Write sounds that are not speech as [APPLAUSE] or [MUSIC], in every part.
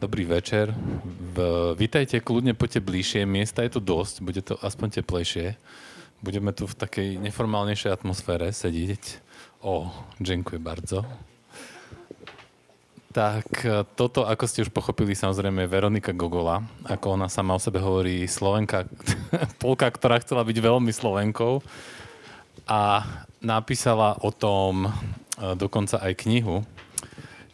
Dobrý večer. V, vítajte, kľudne poďte bližšie. Miesta je tu dosť, bude to aspoň teplejšie. Budeme tu v takej neformálnejšej atmosfére sedieť. O, ďakujem bardzo. Tak toto, ako ste už pochopili, samozrejme Veronika Gogola. Ako ona sama o sebe hovorí, Slovenka, [LAUGHS] Polka, ktorá chcela byť veľmi Slovenkou. A napísala o tom e, dokonca aj knihu.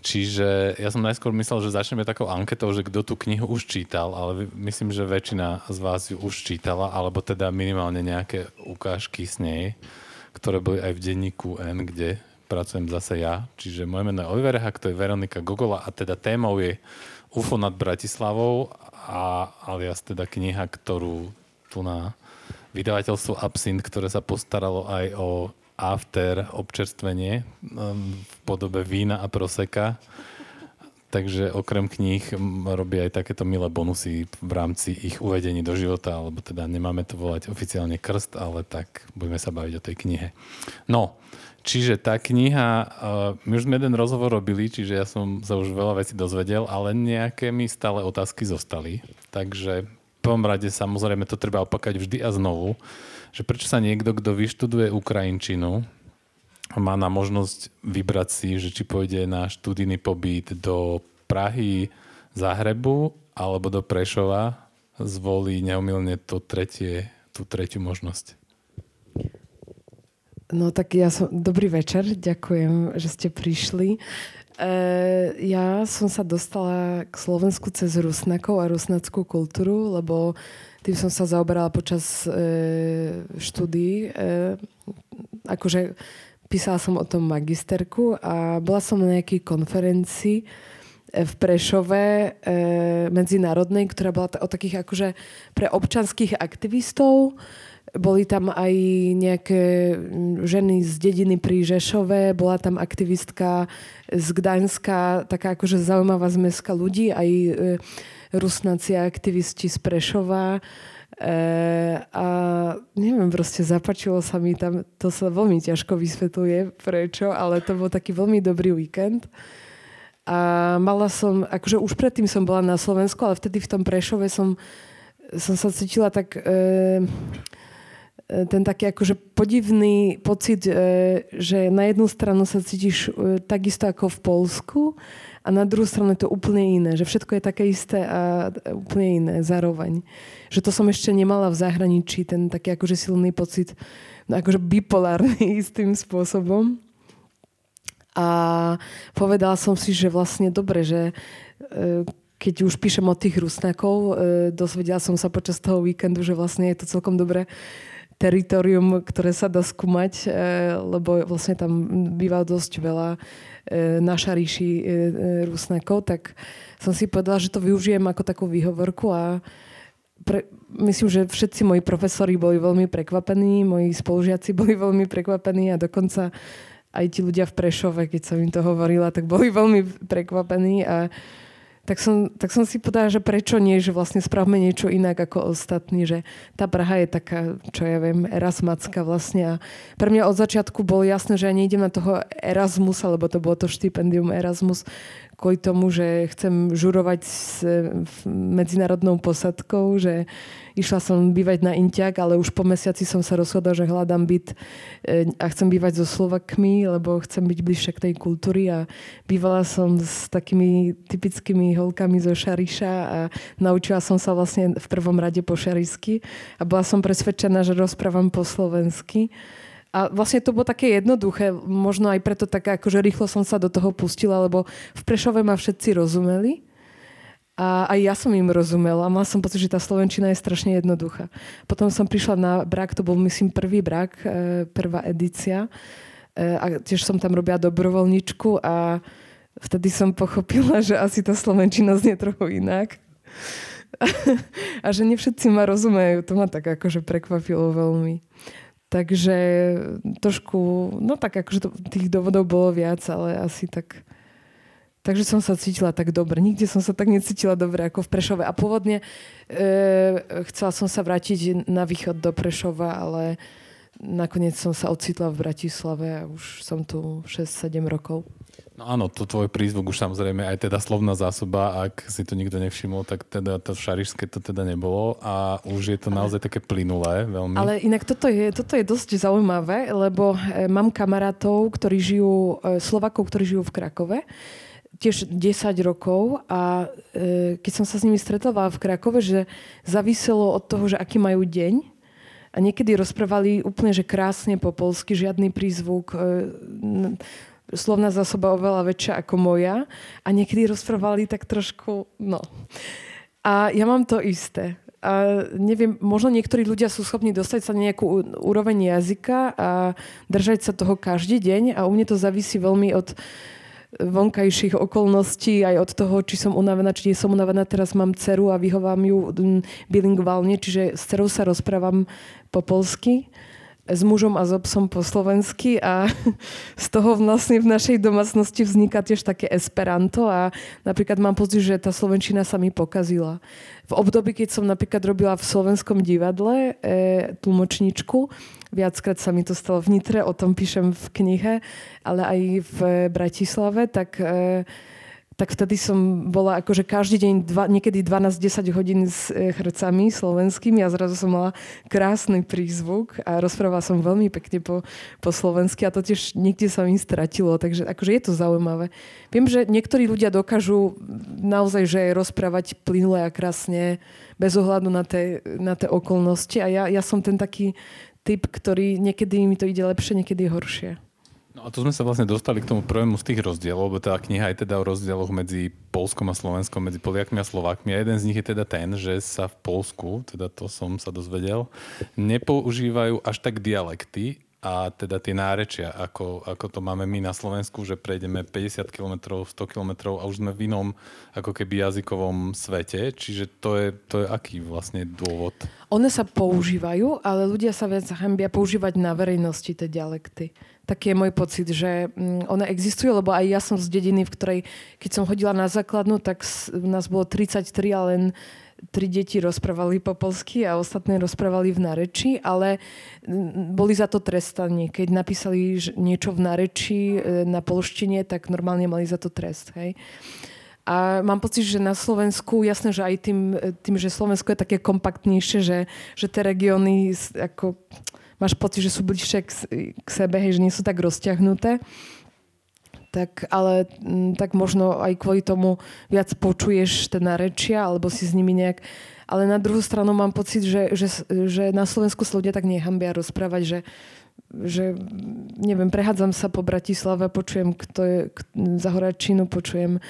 Čiže ja som najskôr myslel, že začneme takou anketou, že kto tú knihu už čítal, ale myslím, že väčšina z vás ju už čítala, alebo teda minimálne nejaké ukážky s nej, ktoré boli aj v denníku N, kde pracujem zase ja. Čiže moje meno je Oliver Hak, to je Veronika Gogola a teda témou je UFO nad Bratislavou a alias teda kniha, ktorú tu na vydavateľstvo Absint, ktoré sa postaralo aj o after občerstvenie um, v podobe vína a proseka. Takže okrem kníh robí aj takéto milé bonusy v rámci ich uvedení do života, alebo teda nemáme to volať oficiálne krst, ale tak budeme sa baviť o tej knihe. No, čiže tá kniha, uh, my už sme jeden rozhovor robili, čiže ja som sa už veľa vecí dozvedel, ale nejaké mi stále otázky zostali. Takže v prvom rade samozrejme to treba opakať vždy a znovu že prečo sa niekto, kto vyštuduje Ukrajinčinu, má na možnosť vybrať si, že či pôjde na študijný pobyt do Prahy, Zahrebu alebo do Prešova, zvolí neumilne to tretie, tú tretiu možnosť. No tak ja som... Dobrý večer, ďakujem, že ste prišli. E, ja som sa dostala k Slovensku cez Rusnakov a rusnackú kultúru, lebo tým som sa zaoberala počas e, štúdií. E, akože písala som o tom magisterku a bola som na nejakej konferencii e, v Prešove e, medzinárodnej, ktorá bola o takých akože pre občanských aktivistov. Boli tam aj nejaké ženy z dediny pri Žešove, bola tam aktivistka z Gdaňska, taká akože zaujímavá zmeska ľudí, aj e, rusnáci aktivisti z Prešova. E, a neviem, proste zapačilo sa mi tam, to sa veľmi ťažko vysvetľuje prečo, ale to bol taký veľmi dobrý víkend. A mala som, akože už predtým som bola na Slovensku, ale vtedy v tom Prešove som, som sa cítila tak... E, ten taký akože podivný pocit, e, že na jednu stranu sa cítiš e, takisto ako v Polsku a na druhú stranu je to úplne iné, že všetko je také isté a úplne iné zároveň. Že to som ešte nemala v zahraničí, ten taký akože silný pocit, no akože bipolárny [LAUGHS] istým spôsobom. A povedala som si, že vlastne dobre, že e, keď už píšem o tých rusnákov, e, dozvedela som sa počas toho víkendu, že vlastne je to celkom dobré teritorium, ktoré sa dá skúmať, e, lebo vlastne tam býva dosť veľa E, na Šariši e, Rusnákov, tak som si povedala, že to využijem ako takú výhovorku a pre, myslím, že všetci moji profesori boli veľmi prekvapení, moji spolužiaci [LAUGHS] boli veľmi prekvapení a dokonca aj ti ľudia v Prešove, keď som im to hovorila, tak boli veľmi prekvapení a tak som, tak som si povedala, že prečo nie, že vlastne spravme niečo inak ako ostatní, že tá Praha je taká, čo ja viem, erasmacká vlastne. A pre mňa od začiatku bolo jasné, že ja nejdem na toho Erasmusa, lebo to bolo to štipendium Erasmus, kvôli tomu, že chcem žurovať s medzinárodnou posadkou, že išla som bývať na Intiak, ale už po mesiaci som sa rozhodla, že hľadám byt e, a chcem bývať so Slovakmi, lebo chcem byť bližšie k tej kultúry a bývala som s takými typickými holkami zo Šariša a naučila som sa vlastne v prvom rade po šarisky a bola som presvedčená, že rozprávam po slovensky. A vlastne to bolo také jednoduché, možno aj preto tak akože rýchlo som sa do toho pustila, lebo v Prešove ma všetci rozumeli. A aj ja som im rozumela. Mala som pocit, že tá Slovenčina je strašne jednoduchá. Potom som prišla na brak, to bol myslím prvý brak, e, prvá edícia. E, a tiež som tam robila dobrovoľničku a vtedy som pochopila, že asi tá Slovenčina znie trochu inak. [LAUGHS] a že nie všetci ma rozumejú. To ma tak akože prekvapilo veľmi. Takže trošku, no tak akože tých dôvodov bolo viac, ale asi tak... Takže som sa cítila tak dobre. Nikde som sa tak necítila dobre ako v Prešove. A pôvodne e, chcela som sa vrátiť na východ do Prešova, ale nakoniec som sa ocitla v Bratislave a už som tu 6-7 rokov. No áno, to tvoj prízvuk už samozrejme aj teda slovná zásoba, ak si to nikto nevšimol, tak teda to šarišské to teda nebolo a už je to naozaj také plynulé veľmi. Ale inak toto je, toto je dosť zaujímavé, lebo e, mám kamarátov, ktorí žijú, e, Slovakov, ktorí žijú v Krakove, tiež 10 rokov a e, keď som sa s nimi stretovala v Krakove, že zaviselo od toho, že aký majú deň a niekedy rozprávali úplne, že krásne po polsky, žiadny prízvuk, slovná zásoba oveľa väčšia ako moja a niekedy rozprávali tak trošku, no. A ja mám to isté. A neviem, možno niektorí ľudia sú schopní dostať sa na nejakú úroveň jazyka a držať sa toho každý deň a u mne to závisí veľmi od vonkajších okolností, aj od toho, či som unavená, či nie som unavená. Teraz mám dceru a vyhovám ju bilingválne, čiže s dcerou sa rozprávam po polsky s mužom a s obsom po slovensky a [LAUGHS] z toho vlastne v našej domácnosti vzniká tiež také esperanto a napríklad mám pocit, že tá slovenčina sa mi pokazila. V období, keď som napríklad robila v slovenskom divadle e, tlmočničku, viackrát sa mi to stalo v Nitre, o tom píšem v knihe, ale aj v Bratislave, tak e, tak vtedy som bola akože každý deň, dva, niekedy 12-10 hodín s e, hercami slovenskými a zrazu som mala krásny prízvuk a rozprávala som veľmi pekne po, po slovensky a to tiež nikde sa mi stratilo, takže akože je to zaujímavé. Viem, že niektorí ľudia dokážu naozaj že rozprávať plynule a krásne bez ohľadu na tie, na tie okolnosti a ja, ja som ten taký typ, ktorý niekedy mi to ide lepšie, niekedy horšie. No a tu sme sa vlastne dostali k tomu prvému z tých rozdielov, lebo tá kniha je teda o rozdieloch medzi Polskom a Slovenskom, medzi Poliakmi a Slovákmi. A jeden z nich je teda ten, že sa v Polsku, teda to som sa dozvedel, nepoužívajú až tak dialekty, a teda tie nárečia, ako, ako to máme my na Slovensku, že prejdeme 50 km, 100 km a už sme v inom ako keby jazykovom svete. Čiže to je, to je aký vlastne dôvod? One sa používajú, ale ľudia sa viac hambia používať na verejnosti tie dialekty. Taký je môj pocit, že mm, one existujú, lebo aj ja som z dediny, v ktorej, keď som chodila na základnu, tak nás bolo 33 a len tri deti rozprávali po polsky a ostatné rozprávali v nareči, ale boli za to trestaní. Keď napísali niečo v nareči e, na polštine, tak normálne mali za to trest. Hej. A mám pocit, že na Slovensku, jasné, že aj tým, e, tým že Slovensko je také kompaktnejšie, že, že tie regióny ako máš pocit, že sú bližšie k, k sebe, hej, že nie sú tak rozťahnuté. Tak ale mm, tak možno aj kvôli tomu viac počuješ ten narečia, alebo si s nimi nejak... Ale na druhú stranu mám pocit, že, že, že na Slovensku sa ľudia tak nehambia rozprávať, že že neviem, prechádzam sa po Bratislave, počujem, kto je za Horačinu, počujem,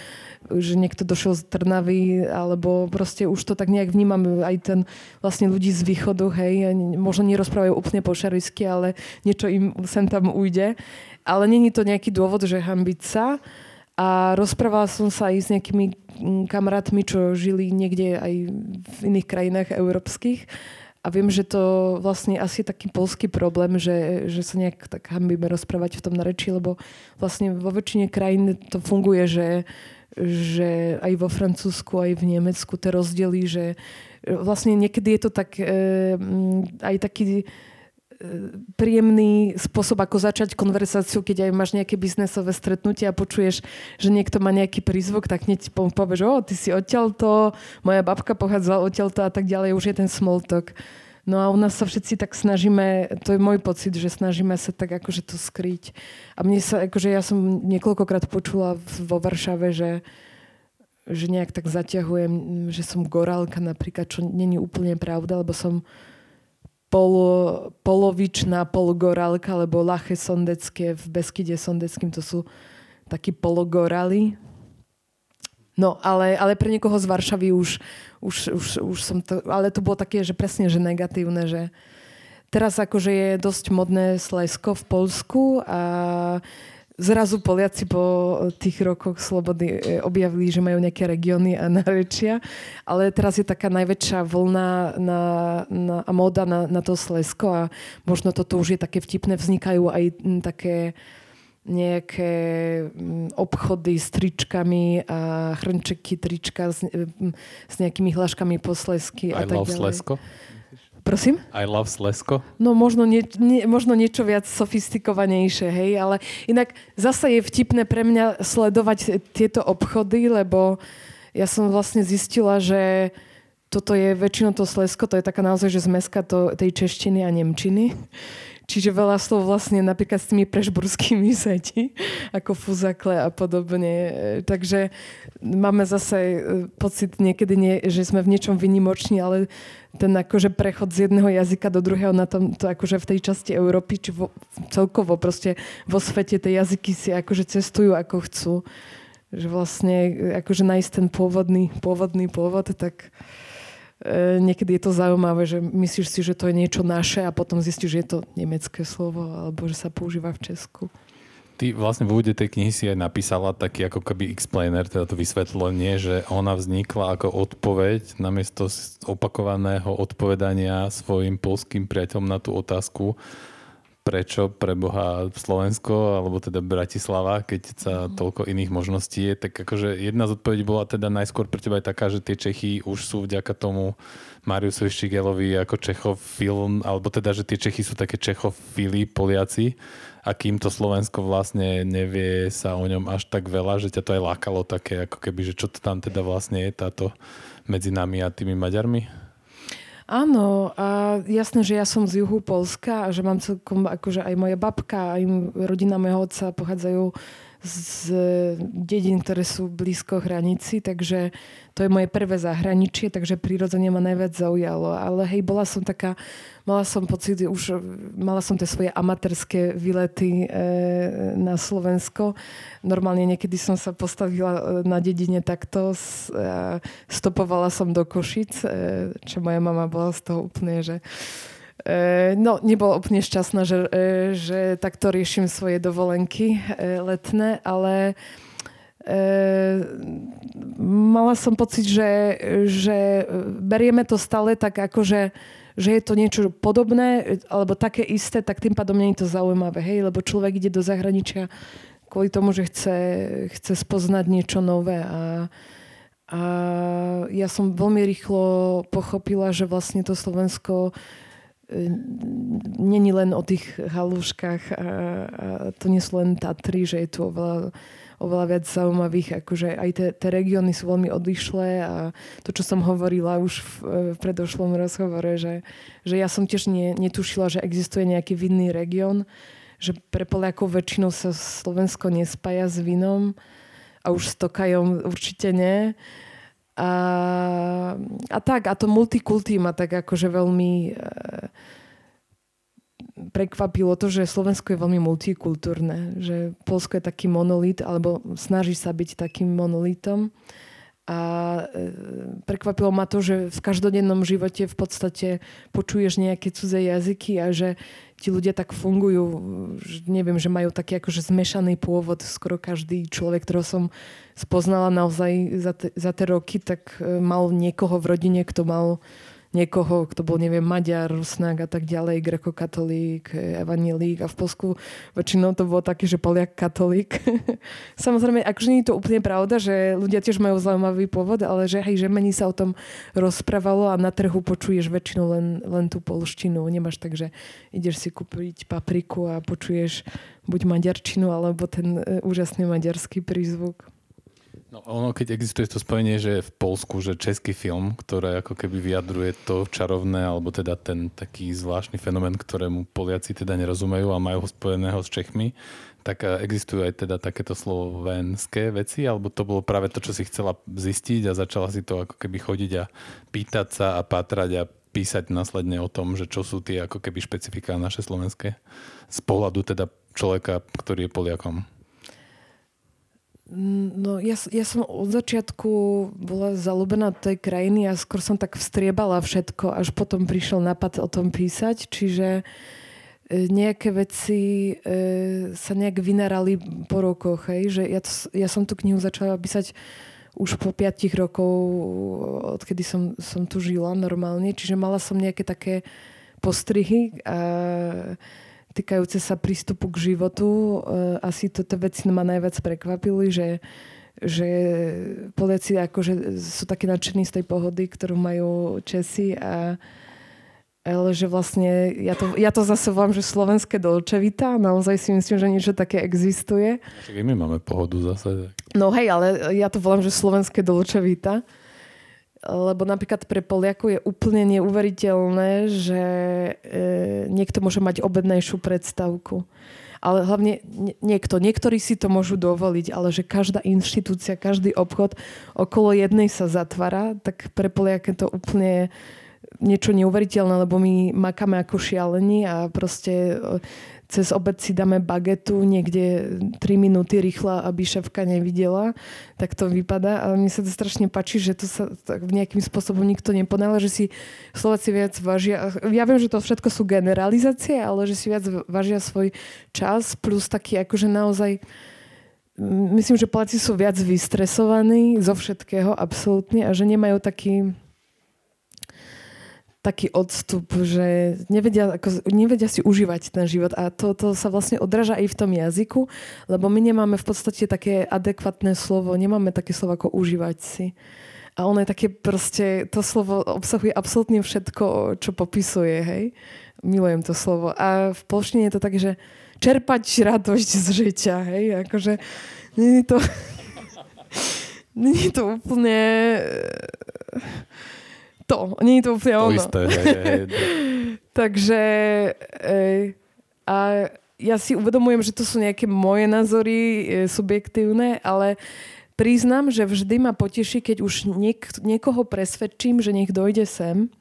že niekto došiel z Trnavy, alebo proste už to tak nejak vnímam aj ten vlastne ľudí z východu, hej, možno nerozprávajú úplne po šarisky, ale niečo im sem tam ujde ale není to nejaký dôvod, že hambiť sa. A rozprávala som sa aj s nejakými mm, kamarátmi, čo žili niekde aj v iných krajinách európskych. A viem, že to vlastne asi taký polský problém, že, že sa nejak tak hambíme rozprávať v tom nareči, lebo vlastne vo väčšine krajín to funguje, že, že aj vo Francúzsku, aj v Nemecku tie rozdiely, že vlastne niekedy je to tak e, aj taký príjemný spôsob, ako začať konverzáciu, keď aj máš nejaké biznesové stretnutie a počuješ, že niekto má nejaký prízvuk, tak hneď povieš, o, ty si odtiaľto, moja babka pochádza odtiaľto a tak ďalej, už je ten small talk. No a u nás sa všetci tak snažíme, to je môj pocit, že snažíme sa tak akože to skryť. A mne sa, akože ja som niekoľkokrát počula vo Varšave, že, že nejak tak zaťahujem, že som gorálka napríklad, čo není úplne pravda, lebo som polo, polovičná pologorálka, alebo lache sondecké v Beskide sondeckým, to sú takí pologorály. No, ale, ale pre niekoho z Varšavy už, už, už, už som to... Ale to bolo také, že presne, že negatívne, že teraz akože je dosť modné Slesko v Polsku a zrazu Poliaci po tých rokoch slobody e, objavili, že majú nejaké regióny a [LAUGHS] narečia, ale teraz je taká najväčšia vlna na, na, a móda na, na to Slesko a možno toto už je také vtipné, vznikajú aj m, také nejaké obchody s tričkami a chrnčeky, trička s, s nejakými hláškami po Slesky I a tak ďalej. Slesko? Prosím? I love Slesko? No možno, nie, nie, možno niečo viac sofistikovanejšie, hej, ale inak zase je vtipné pre mňa sledovať tieto obchody, lebo ja som vlastne zistila, že toto je väčšinou to Slesko, to je taká naozaj, že zmeska to, tej češtiny a nemčiny. Čiže veľa slov vlastne napríklad s tými prešburskými sedí, ako fuzakle a podobne. Takže máme zase e, pocit niekedy, nie, že sme v niečom vynimoční, ale ten akože prechod z jedného jazyka do druhého na tom, to akože v tej časti Európy, či vo, celkovo proste vo svete tie jazyky si akože cestujú ako chcú. Že vlastne akože nájsť ten pôvodný, pôvodný pôvod, tak E, niekedy je to zaujímavé, že myslíš si, že to je niečo naše a potom zistíš, že je to nemecké slovo alebo že sa používa v Česku. Ty vlastne v úvode tej knihy si aj napísala taký ako keby explainer, teda to vysvetlenie, že ona vznikla ako odpoveď namiesto opakovaného odpovedania svojim polským priateľom na tú otázku, prečo pre Boha Slovensko, alebo teda Bratislava, keď sa mhm. toľko iných možností je, tak akože jedna z odpovedí bola teda najskôr pre teba aj taká, že tie Čechy už sú vďaka tomu Mariusovi Štigelovi ako Čechov film, alebo teda, že tie Čechy sú také Čechofili, Poliaci, a kým to Slovensko vlastne nevie sa o ňom až tak veľa, že ťa to aj lákalo také, ako keby, že čo to tam teda vlastne je táto medzi nami a tými Maďarmi? Áno, a jasné, že ja som z juhu Polska a že mám celkom, akože aj moja babka, aj rodina mojho otca pochádzajú z dedín, ktoré sú blízko hranici, takže to je moje prvé zahraničie, takže prirodzene ma najviac zaujalo. Ale hej, bola som taká, mala som pocit, už mala som tie svoje amatérske výlety e, na Slovensko. Normálne niekedy som sa postavila e, na dedine takto, s, e, stopovala som do Košic, e, čo moja mama bola z toho úplne, že no, nebola úplne šťastná, že, e, že takto riešim svoje dovolenky e, letné, ale mala som pocit, že, že berieme to stále tak ako, že, že je to niečo podobné alebo také isté, tak tým pádom nie je to zaujímavé, hej, lebo človek ide do zahraničia kvôli tomu, že chce, chce spoznať niečo nové a, a ja som veľmi rýchlo pochopila, že vlastne to Slovensko není len o tých halúškach a, a to nie sú len Tatry, že je tu oveľa, oveľa viac zaujímavých, akože aj tie regióny sú veľmi odlišlé a to, čo som hovorila už v, v predošlom rozhovore, že, že ja som tiež nie, netušila, že existuje nejaký vinný región, že pre Poliakov väčšinou sa Slovensko nespája s vinom a už s Tokajom určite nie. A, a tak, a to multikulty ma tak akože veľmi e, prekvapilo to, že Slovensko je veľmi multikultúrne, že Polsko je taký monolit, alebo snaží sa byť takým monolitom. A e, prekvapilo ma to, že v každodennom živote v podstate počuješ nejaké cudzé jazyky a že ti ľudia tak fungujú, že neviem, že majú taký akože zmiešaný pôvod. Skoro každý človek, ktorého som spoznala naozaj za, te, za tie roky, tak e, mal niekoho v rodine, kto mal niekoho, kto bol, neviem, Maďar, Rusnák a tak ďalej, grekokatolík, evanilík a v Polsku väčšinou to bolo také, že Poliak katolík. [LAUGHS] Samozrejme, akože nie je to úplne pravda, že ľudia tiež majú zaujímavý pôvod, ale že hej, že mení sa o tom rozprávalo a na trhu počuješ väčšinou len, len tú polštinu. Nemáš tak, že ideš si kúpiť papriku a počuješ buď maďarčinu, alebo ten e, úžasný maďarský prízvuk. No ono, keď existuje to spojenie, že v Polsku, že český film, ktoré ako keby vyjadruje to čarovné, alebo teda ten taký zvláštny fenomén, ktorému Poliaci teda nerozumejú a majú ho spojeného s Čechmi, tak eh, existujú aj teda takéto slovenské veci, alebo to bolo práve to, čo si chcela zistiť a začala si to ako keby chodiť a pýtať sa a pátrať a písať následne o tom, že čo sú tie ako keby špecifiká naše slovenské z pohľadu teda človeka, ktorý je Poliakom. No ja, ja som od začiatku bola zalúbená tej krajiny a skôr som tak vstriebala všetko, až potom prišiel nápad o tom písať, čiže e, nejaké veci e, sa nejak vynarali po rokoch, hej, že ja, to, ja som tú knihu začala písať už po piatich rokov, odkedy som, som tu žila normálne, čiže mala som nejaké také postrihy a týkajúce sa prístupu k životu. Eh, asi toto veci ma najviac prekvapili, že, že Poliaci akože sú takí nadšení z tej pohody, ktorú majú Česi a, ale že vlastne, ja to, ja to zase volám, že slovenské dolčevita, naozaj si myslím, že niečo také existuje. Však my máme pohodu zase. No hej, ale ja to volám, že slovenské dolčevita, lebo napríklad pre Poliakov je úplne neuveriteľné, že e, niekto môže mať obednejšiu predstavku. Ale hlavne niekto, niektorí si to môžu dovoliť, ale že každá inštitúcia, každý obchod okolo jednej sa zatvára, tak pre Poliak je to úplne niečo neuveriteľné, lebo my makáme ako šialení a proste e, cez obed si dáme bagetu niekde 3 minúty rýchla, aby šéfka nevidela. Tak to vypadá. A mne sa to strašne páči, že to sa tak nejakým spôsobom nikto neponále, že si Slováci viac vážia. Ja viem, že to všetko sú generalizácie, ale že si viac vážia svoj čas plus taký akože naozaj myslím, že Poláci sú viac vystresovaní zo všetkého absolútne a že nemajú taký taký odstup, že nevedia, ako, nevedia si užívať ten život a to, to sa vlastne odráža aj v tom jazyku, lebo my nemáme v podstate také adekvátne slovo, nemáme také slovo ako užívať si. A ono je také proste, to slovo obsahuje absolútne všetko, čo popisuje, hej. Milujem to slovo. A v polštine je to tak, že čerpať radosť z žitia, hej. Akože, nie je to... [LAUGHS] nie je to úplne to. Nie je to úplne to ono. Isté, hej, hej. [LAUGHS] Takže e, a ja si uvedomujem, že to sú nejaké moje názory e, subjektívne, ale priznám, že vždy ma poteší, keď už niek- niekoho presvedčím, že nech dojde sem.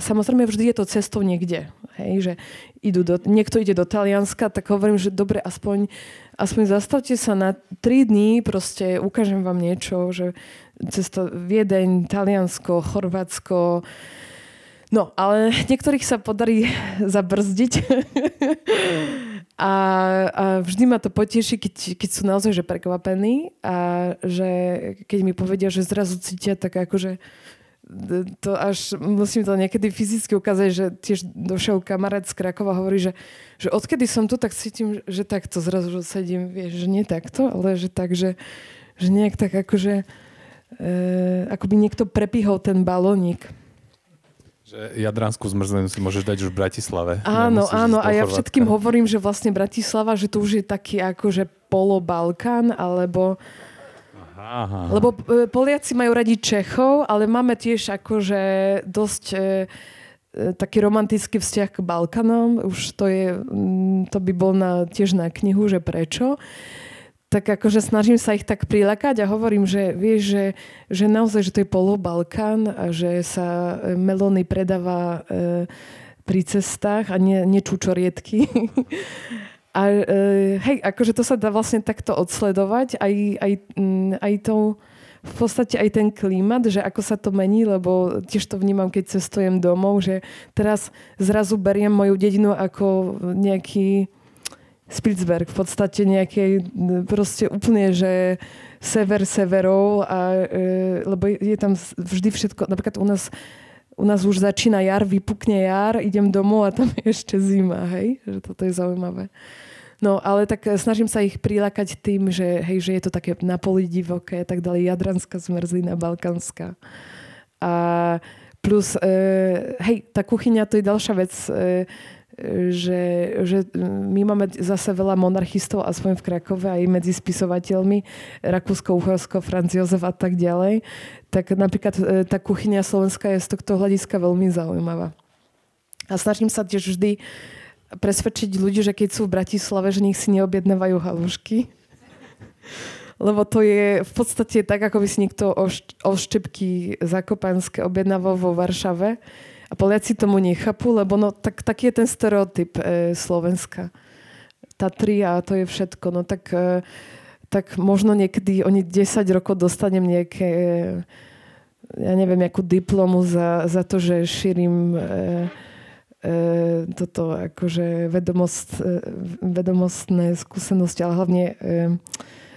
Samozrejme, vždy je to cestou niekde. Hej, že idú do, niekto ide do Talianska, tak hovorím, že dobre, aspoň, aspoň zastavte sa na 3 dní, proste ukážem vám niečo, že cesto Viedeň, Taliansko, Chorvátsko. No, ale niektorých sa podarí [LAUGHS] zabrzdiť. [LAUGHS] a, a vždy ma to poteší, keď, keď sú naozaj že prekvapení a že keď mi povedia, že zrazu cítia tak akože to až musím to niekedy fyzicky ukázať, že tiež došiel kamarát z Krakova a hovorí, že, že odkedy som tu, tak cítim, že takto zrazu že sedím, vieš, že nie takto, ale že tak, že, že nejak tak akože e, ako by niekto prepíhol ten balónik. Že jadranskú zmrzlinu si môžeš dať už v Bratislave. Áno, áno. A ja všetkým hovorím, že vlastne Bratislava, že to už je taký akože polo-Balkán, alebo... Aha. Lebo e, Poliaci majú radi Čechov, ale máme tiež akože dosť e, e, taký romantický vzťah k Balkanom. Už to je, to by bol na, tiež na knihu, že prečo tak akože snažím sa ich tak prilakať a hovorím, že vieš, že, že naozaj, že to je polobalkán a že sa e, melóny predáva e, pri cestách a nie, nie čučoriedky. [LAUGHS] a e, hej, akože to sa dá vlastne takto odsledovať aj, aj, m, aj to v podstate aj ten klímat, že ako sa to mení, lebo tiež to vnímam, keď cestujem domov, že teraz zrazu beriem moju dedinu ako nejaký Spitsberg v podstate nejakej proste úplne, že sever severov a, e, lebo je tam vždy všetko, napríklad u nás u nás už začína jar, vypukne jar, idem domov a tam je ešte zima, hej? Že toto je zaujímavé. No, ale tak snažím sa ich prilákať tým, že, hej, že je to také na poli divoké, tak ďalej, jadranská zmrzlina, balkánska. A plus, e, hej, tá kuchyňa to je ďalšia vec, e, že, že my máme zase veľa monarchistov, aspoň v Krakove, aj medzi spisovateľmi, Rakúsko, Uhorsko, Franz Jozef a tak ďalej. Tak napríklad e, tá kuchyňa slovenská je z tohto hľadiska veľmi zaujímavá. A snažím sa tiež vždy presvedčiť ľudí, že keď sú v Bratislave, že nech si neobjednávajú halušky. Lebo to je v podstate tak, ako by si niekto oštepky zakopanské objednával vo Varšave a Poliaci tomu nechápu, lebo no, tak, taký je ten stereotyp e, Slovenska. Tatry a to je všetko. No tak, e, tak možno niekedy oni 10 rokov dostanem nejaké ja neviem, akú diplomu za, za to, že šírim e, e, toto akože vedomost, e, vedomostné skúsenosti, ale hlavne e,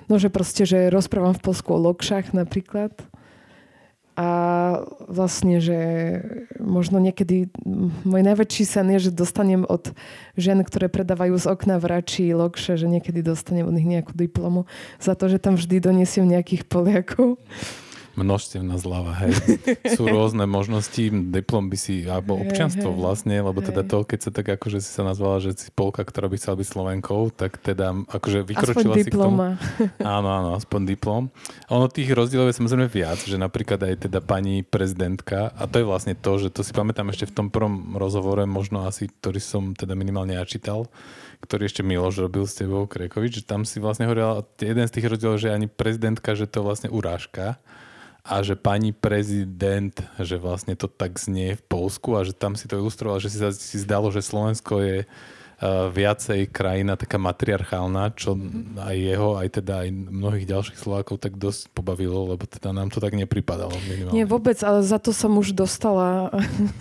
no, že proste, že rozprávam v Polsku o lokšách napríklad a vlastne, že možno niekedy môj najväčší sen je, že dostanem od žen, ktoré predávajú z okna vračí lokše, že niekedy dostanem od nich nejakú diplomu za to, že tam vždy doniesiem nejakých Poliakov. Množstevná zľava, hej. [LAUGHS] Sú rôzne možnosti, diplom by si, alebo občianstvo vlastne, lebo teda to, keď sa tak akože si sa nazvala, že si Polka, ktorá by chcela byť Slovenkou, tak teda akože vykročila aspoň si diploma. k tomu. [LAUGHS] Áno, áno, aspoň diplom. A ono tých rozdielov je samozrejme viac, že napríklad aj teda pani prezidentka, a to je vlastne to, že to si pamätám ešte v tom prvom rozhovore, možno asi, ktorý som teda minimálne ja čítal, ktorý ešte Miloš robil s tebou, Krekovič, že tam si vlastne hovoril jeden z tých rozdielov, že ani prezidentka, že to je vlastne urážka a že pani prezident, že vlastne to tak znie v Polsku a že tam si to ilustroval, že si si zdalo, že Slovensko je uh, viacej krajina taká matriarchálna, čo aj jeho, aj teda aj mnohých ďalších Slovákov tak dosť pobavilo, lebo teda nám to tak nepripadalo. Minimálne. Nie vôbec, ale za to som už dostala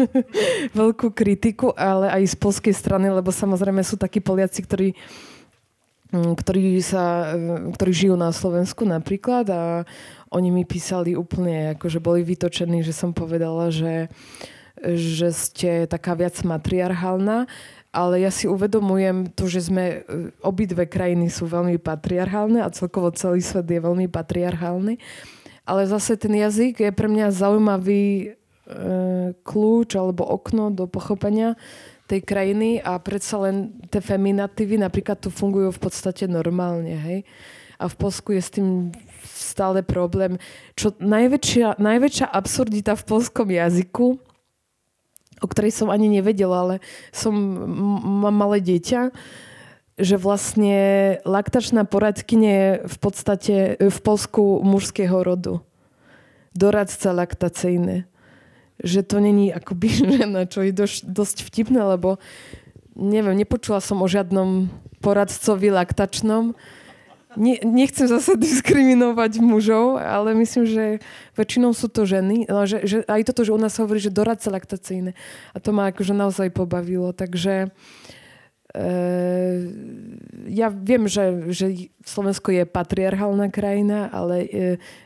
[LAUGHS] veľkú kritiku, ale aj z polskej strany, lebo samozrejme sú takí Poliaci, ktorí mm, ktorí, sa, e, ktorí žijú na Slovensku napríklad a oni mi písali úplne, akože boli vytočení, že som povedala, že, že ste taká viac matriarchálna, ale ja si uvedomujem to, že sme, e, obidve krajiny sú veľmi patriarchálne a celkovo celý svet je veľmi patriarchálny. Ale zase ten jazyk je pre mňa zaujímavý e, kľúč alebo okno do pochopenia tej krajiny a predsa len tie feminatívy napríklad tu fungujú v podstate normálne, hej. A v Polsku je s tým stále problém. Čo najväčšia, najväčšia absurdita v polskom jazyku, o ktorej som ani nevedela, ale som, mám malé dieťa, že vlastne laktačná poradkyne je v podstate v Polsku mužského rodu. Doradca laktacijny. Že to není akoby [LAUGHS] žena, čo je dosť, dosť vtipné, lebo neviem, nepočula som o žiadnom poradcovi laktačnom, ne, nechcem zase [LAUGHS] diskriminovať mužov, ale myslím, že väčšinou sú to ženy. Že, že aj toto, že u nás hovorí, že doradca laktacyjné. A to ma akože naozaj pobavilo. Takže e, ja viem, že, že Slovensko je patriarchálna krajina, ale e,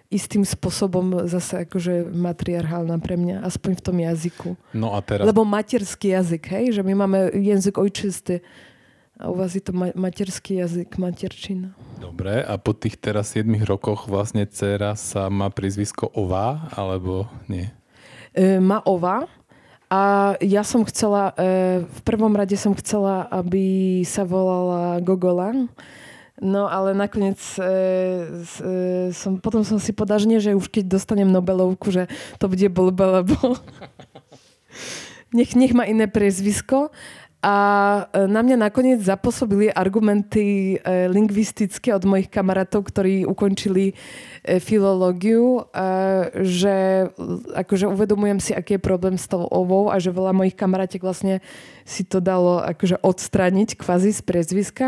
istým spôsobom zase akože matriarchálna pre mňa, aspoň v tom jazyku. No a teraz... Lebo materský jazyk, hej? Že my máme jazyk ojčistý. A u vás je to ma- materský jazyk, materčina. Dobre, a po tých teraz 7 rokoch vlastne dcera sa má prizvisko Ova, alebo nie? E, má Ova. A ja som chcela, e, v prvom rade som chcela, aby sa volala Gogola. No ale nakoniec e, e, som, potom som si nie, že už keď dostanem Nobelovku, že to bude blbe, lebo [LAUGHS] nech, nech má iné priezvisko. A e, na mňa nakoniec zapôsobili argumenty e, lingvistické od mojich kamarátov, ktorí ukončili e, filológiu, že akože uvedomujem si, aký je problém s tou ovou a že veľa mojich kamarátek vlastne si to dalo akože odstraniť kvázi z prezviska,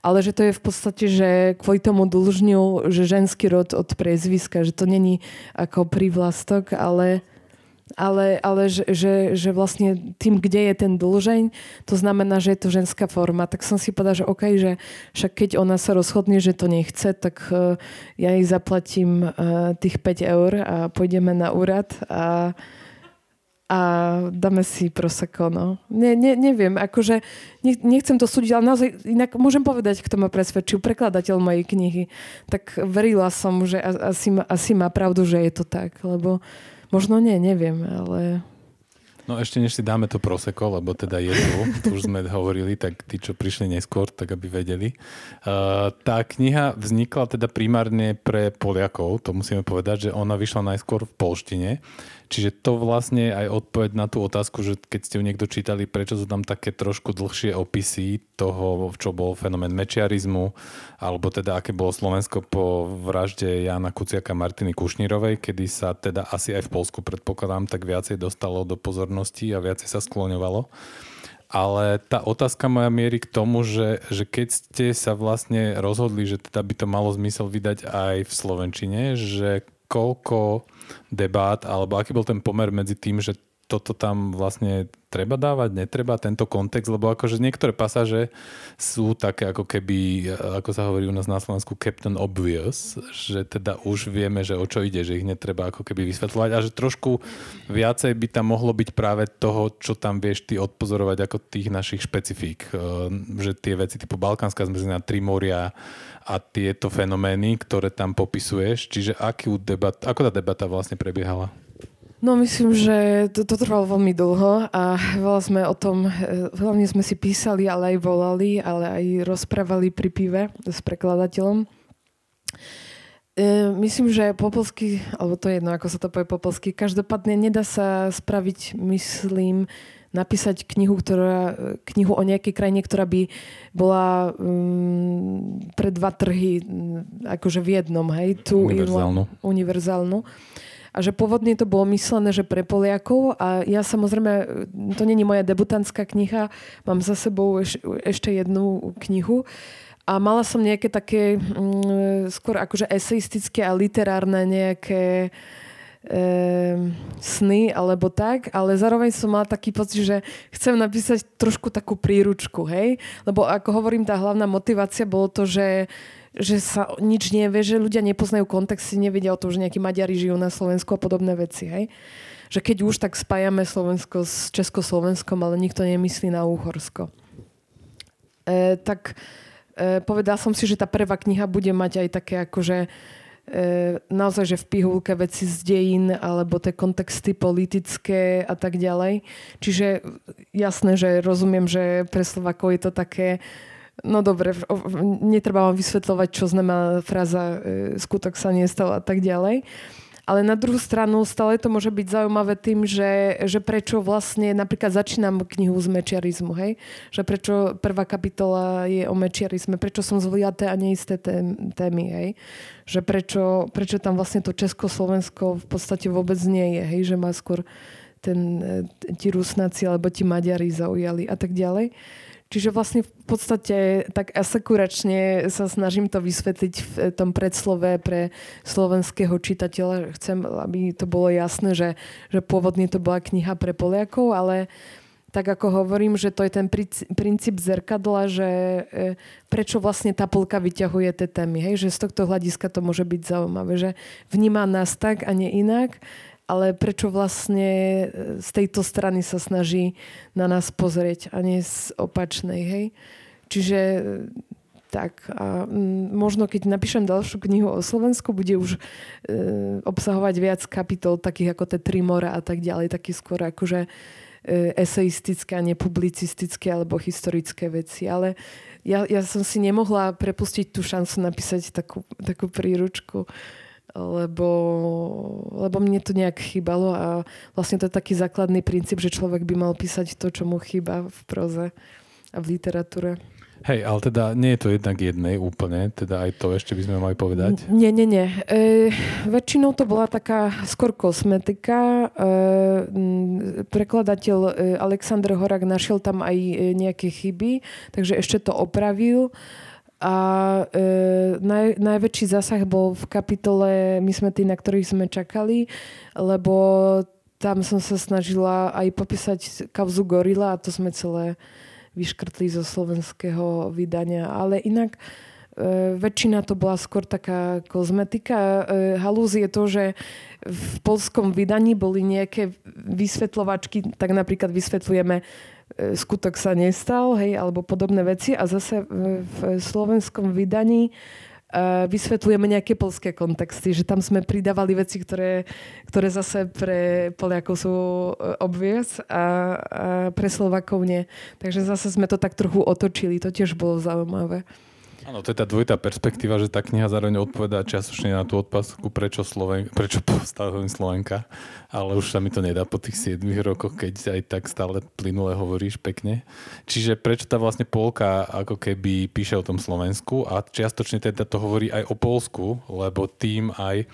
ale že to je v podstate, že kvôli tomu dlžňu, že ženský rod od prezviska, že to není ako prívlastok, ale ale, ale že, že, že vlastne tým, kde je ten dlžeň, to znamená, že je to ženská forma. Tak som si povedala, že OK, že však keď ona sa rozhodne, že to nechce, tak uh, ja jej zaplatím uh, tých 5 eur a pôjdeme na úrad a, a dáme si proseko, no. Ne, ne, neviem, akože nechcem to súdiť, ale naozaj inak môžem povedať, kto ma presvedčil, prekladateľ mojej knihy. Tak verila som, že asi, asi má pravdu, že je to tak, lebo Možno nie, neviem, ale... No ešte než si dáme to proseko, lebo teda je tu, tu už sme hovorili, tak tí, čo prišli neskôr, tak aby vedeli. Uh, tá kniha vznikla teda primárne pre Poliakov, to musíme povedať, že ona vyšla najskôr v polštine. Čiže to vlastne aj odpoveď na tú otázku, že keď ste ju niekto čítali, prečo sú tam také trošku dlhšie opisy toho, čo bol fenomén mečiarizmu, alebo teda aké bolo Slovensko po vražde Jana Kuciaka Martiny Kušnírovej, kedy sa teda asi aj v Polsku predpokladám tak viacej dostalo do pozornosti a viacej sa skloňovalo. Ale tá otázka moja mierí k tomu, že, že keď ste sa vlastne rozhodli, že teda by to malo zmysel vydať aj v Slovenčine, že koľko debát, alebo aký bol ten pomer medzi tým, že toto tam vlastne treba dávať, netreba tento kontext, lebo akože niektoré pasáže sú také ako keby, ako sa hovorí u nás na Slovensku, Captain Obvious, že teda už vieme, že o čo ide, že ich netreba ako keby vysvetľovať a že trošku viacej by tam mohlo byť práve toho, čo tam vieš ty odpozorovať ako tých našich špecifík. Že tie veci typu Balkánska zmrzlina, Trimoria a tieto fenomény, ktoré tam popisuješ. Čiže akú debat, ako tá debata vlastne prebiehala? No myslím, že to, to trvalo veľmi dlho a veľa sme o tom, hlavne sme si písali, ale aj volali, ale aj rozprávali pri pive s prekladateľom. E, myslím, že po alebo to je jedno, ako sa to povie po každopádne nedá sa spraviť, myslím, napísať knihu, ktorá, knihu o nejakej krajine, ktorá by bola um, pre dva trhy akože v jednom, hej? Tu univerzálnu. univerzálnu a že pôvodne to bolo myslené, že pre Poliakov a ja samozrejme, to není moja debutantská kniha, mám za sebou eš, ešte jednu knihu a mala som nejaké také mm, skôr akože eseistické a literárne nejaké e, sny alebo tak, ale zároveň som mala taký pocit, že chcem napísať trošku takú príručku, hej? Lebo ako hovorím, tá hlavná motivácia bolo to, že že sa nič nevie, že ľudia nepoznajú kontext, si nevedia o tom, že nejakí Maďari žijú na Slovensku a podobné veci. Hej? Že keď už, tak spájame Slovensko s Československom, ale nikto nemyslí na Úhorsko. E, tak e, povedal som si, že tá prvá kniha bude mať aj také akože naozaj, že v pihulke veci z dejín alebo tie kontexty politické a tak ďalej. Čiže jasné, že rozumiem, že pre Slovakov je to také No dobre, netreba vám vysvetľovať, čo znamená fráza e, skutok sa nestal a tak ďalej. Ale na druhú stranu stále to môže byť zaujímavé tým, že, že prečo vlastne napríklad začínam knihu z mečiarizmu, hej? Že prečo prvá kapitola je o mečiarizme, prečo som zvoliaté a neisté témy, hej? Že prečo, prečo tam vlastne to Československo v podstate vôbec nie je, hej? Že má skôr ten, e, ti Rusnáci alebo ti Maďari zaujali a tak ďalej. Čiže vlastne v podstate tak asekuračne sa snažím to vysvetliť v tom predslove pre slovenského čitateľa. Chcem, aby to bolo jasné, že, že pôvodne to bola kniha pre Poliakov, ale tak ako hovorím, že to je ten princíp zrkadla, že e, prečo vlastne tá polka vyťahuje tie témy. Hej? Že z tohto hľadiska to môže byť zaujímavé, že vníma nás tak a nie inak ale prečo vlastne e, z tejto strany sa snaží na nás pozrieť a nie z opačnej, hej? Čiže e, tak a možno keď napíšem ďalšiu knihu o Slovensku, bude už e, obsahovať viac kapitol takých ako tie tri mora a tak ďalej, taký skôr akože e, eseistické a nepublicistické alebo historické veci. Ale ja, ja som si nemohla prepustiť tú šancu napísať takú, takú príručku lebo, lebo mne to nejak chýbalo a vlastne to je taký základný princíp, že človek by mal písať to, čo mu chýba v proze a v literatúre. Hej, ale teda nie je to jednak jednej úplne, teda aj to ešte by sme mali povedať. Nie, nie, nie. E, väčšinou to bola taká skôr kosmetika. E, prekladateľ e, Aleksandr Horák našiel tam aj e, nejaké chyby, takže ešte to opravil. E, a e, naj, najväčší zásah bol v kapitole My sme tí, na ktorých sme čakali, lebo tam som sa snažila aj popísať kauzu Gorila a to sme celé vyškrtli zo slovenského vydania. Ale inak väčšina to bola skôr taká kozmetika. E, halúz je to, že v polskom vydaní boli nejaké vysvetľovačky, tak napríklad vysvetľujeme E, skutok sa nestal, hej, alebo podobné veci a zase v, slovenskom vydaní vysvetľujeme nejaké polské kontexty, že tam sme pridávali veci, ktoré, ktoré zase pre Poliakov sú e, obvious a, a pre Slovakov nie. Takže zase sme to tak trochu otočili, to tiež bolo zaujímavé. Áno, to je tá dvojitá perspektíva, že tá kniha zároveň odpovedá čiastočne na tú odpasku, prečo, Sloven- prečo [LAUGHS] postavujem Slovenka, ale už sa mi to nedá po tých 7 rokoch, keď aj tak stále plynule hovoríš pekne. Čiže prečo tá vlastne Polka ako keby píše o tom Slovensku a čiastočne teda to hovorí aj o Polsku, lebo tým aj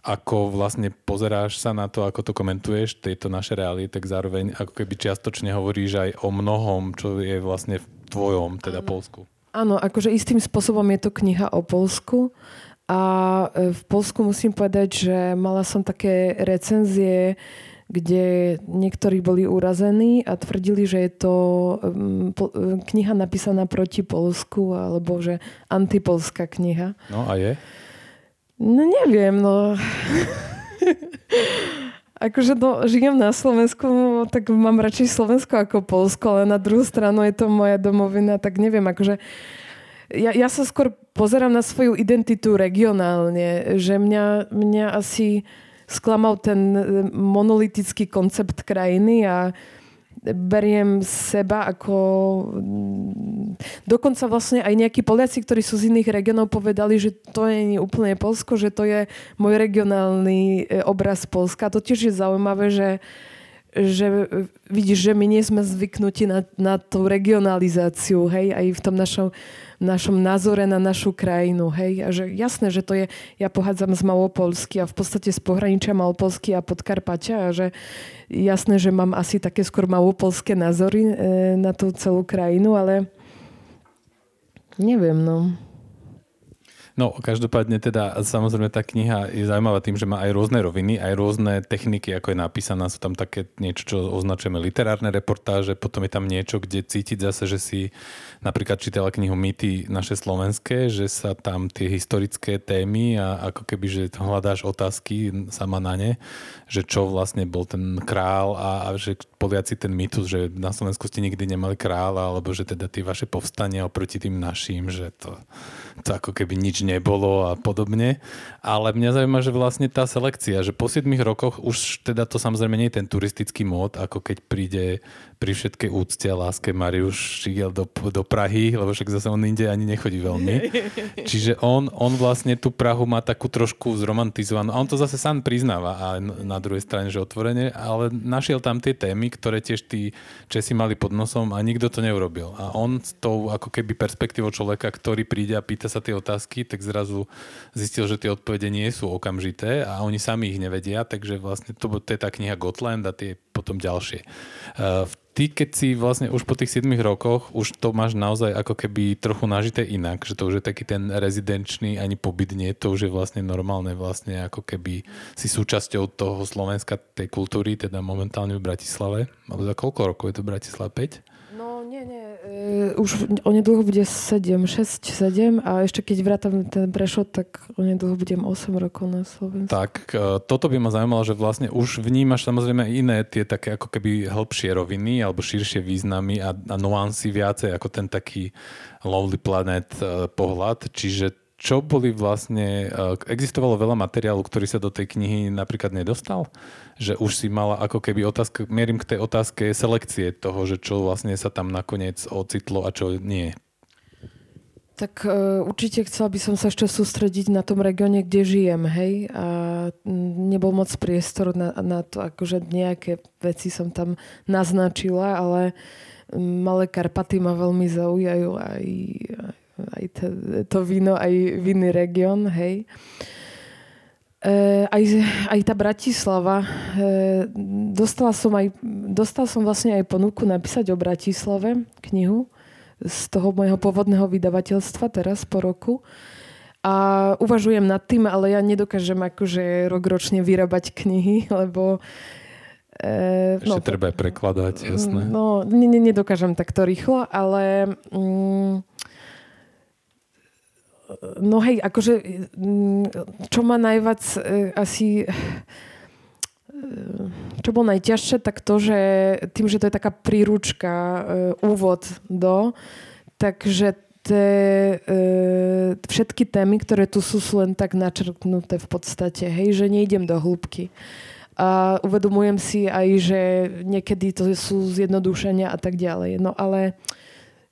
ako vlastne pozeráš sa na to, ako to komentuješ, tieto naše reálie, tak zároveň ako keby čiastočne hovoríš aj o mnohom, čo je vlastne v tvojom, teda Polsku. Áno, akože istým spôsobom je to kniha o Polsku a e, v Polsku musím povedať, že mala som také recenzie kde niektorí boli urazení a tvrdili, že je to po, um, kniha napísaná proti Polsku alebo že antipolská kniha. No a je? No neviem, no. [LAUGHS] akože no, žijem na Slovensku, tak mám radšej Slovensko ako Polsko, ale na druhú stranu je to moja domovina, tak neviem, akože ja, ja sa skôr pozerám na svoju identitu regionálne, že mňa, mňa asi sklamal ten e, monolitický koncept krajiny a beriem seba ako... Dokonca vlastne aj nejakí Poliaci, ktorí sú z iných regionov, povedali, že to nie je úplne Polsko, že to je môj regionálny e, obraz Polska. To tiež je zaujímavé, že že vidíš, že my nie sme zvyknutí na, na tú regionalizáciu, hej, aj v tom našom našom názore na našu krajinu. Hej? A že jasné, že to je, ja pochádzam z Malopolsky a v podstate z pohraničia Malopolsky a Podkarpatia a že jasné, že mám asi také skôr malopolské názory e, na tú celú krajinu, ale neviem, no. No, každopádne teda, samozrejme tá kniha je zaujímavá tým, že má aj rôzne roviny, aj rôzne techniky, ako je napísaná. Sú tam také niečo, čo označujeme literárne reportáže, potom je tam niečo, kde cítiť zase, že si napríklad čítala knihu Mýty naše slovenské, že sa tam tie historické témy a ako keby, že hľadáš otázky sama na ne, že čo vlastne bol ten král a, a že Poliaci ten mýtus, že na Slovensku ste nikdy nemali kráľa, alebo že teda tie vaše povstania oproti tým našim, že to, to ako keby nič nebolo a podobne. Ale mňa zaujíma, že vlastne tá selekcia, že po 7 rokoch už teda to samozrejme nie je ten turistický mód, ako keď príde pri všetkej úcte a láske Mariuš šiel do, do Prahy, lebo však zase on inde ani nechodí veľmi. [LAUGHS] Čiže on, on vlastne tú Prahu má takú trošku zromantizovanú. A on to zase sám priznáva a na druhej strane, že otvorene, ale našiel tam tie témy, ktoré tiež tí Česi mali pod nosom a nikto to neurobil. A on s tou ako keby perspektívou človeka, ktorý príde a pýta sa tie otázky, tak zrazu zistil, že tie odpovede nie sú okamžité a oni sami ich nevedia, takže vlastne to, to je tá kniha Gotland a tie potom ďalšie. Uh, ty keď si vlastne už po tých 7 rokoch, už to máš naozaj ako keby trochu nažité inak, že to už je taký ten rezidenčný, ani pobyt nie, to už je vlastne normálne vlastne ako keby si súčasťou toho Slovenska, tej kultúry, teda momentálne v Bratislave. Alebo za koľko rokov je to Bratislava? 5? Uh, už onedlho bude 7, 6, 7 a ešte keď vrátam ten Prešov, tak onedlho budem 8 rokov na Slovensku. Tak, uh, toto by ma zaujímalo, že vlastne už vnímaš samozrejme iné tie také ako keby hĺbšie roviny alebo širšie významy a, a nuancy viacej ako ten taký Lonely Planet uh, pohľad, čiže čo boli vlastne, existovalo veľa materiálu, ktorý sa do tej knihy napríklad nedostal? Že už si mala ako keby otázka, mierim k tej otázke selekcie toho, že čo vlastne sa tam nakoniec ocitlo a čo nie. Tak uh, určite chcela by som sa ešte sústrediť na tom regióne, kde žijem, hej. A nebol moc priestor na, na to, akože nejaké veci som tam naznačila, ale Malé Karpaty ma veľmi zaujajú aj, aj to, to víno, aj vinný región, hej. E, aj, aj tá Bratislava, e, dostala som aj, dostal som vlastne aj ponuku napísať o Bratislave knihu z toho môjho pôvodného vydavateľstva teraz po roku. A uvažujem nad tým, ale ja nedokážem akože rok ročne vyrábať knihy, [LAUGHS] lebo e, Ešte no, treba aj prekladať, jasné. No, ne, nedokážem takto rýchlo, ale mm, No hej, akože mm, čo ma najviac e, asi e, čo bolo najťažšie, tak to, že tým, že to je taká príručka, e, úvod do, takže tie, všetky témy, ktoré tu sú, sú len tak načrknuté v podstate, hej, že nejdem do hĺbky. A uvedomujem si aj, že niekedy to sú zjednodušenia a tak ďalej. No ale uh,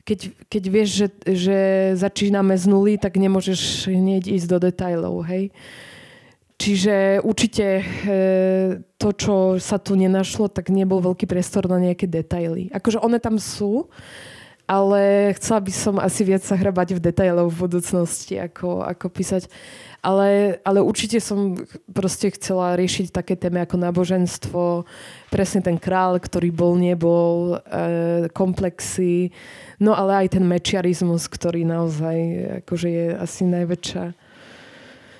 keď, keď vieš, že, že začíname z nuly, tak nemôžeš hneď ísť do detajlov, hej. Čiže určite e, to, čo sa tu nenašlo, tak nebol veľký priestor na nejaké detaily. Akože one tam sú, ale chcela by som asi viac sa hrabať v detailoch v budúcnosti, ako, ako písať. Ale, ale určite som proste chcela riešiť také témy ako náboženstvo, presne ten král, ktorý bol, nebol, e, komplexy, No ale aj ten mečiarizmus, ktorý naozaj akože je asi najväčšia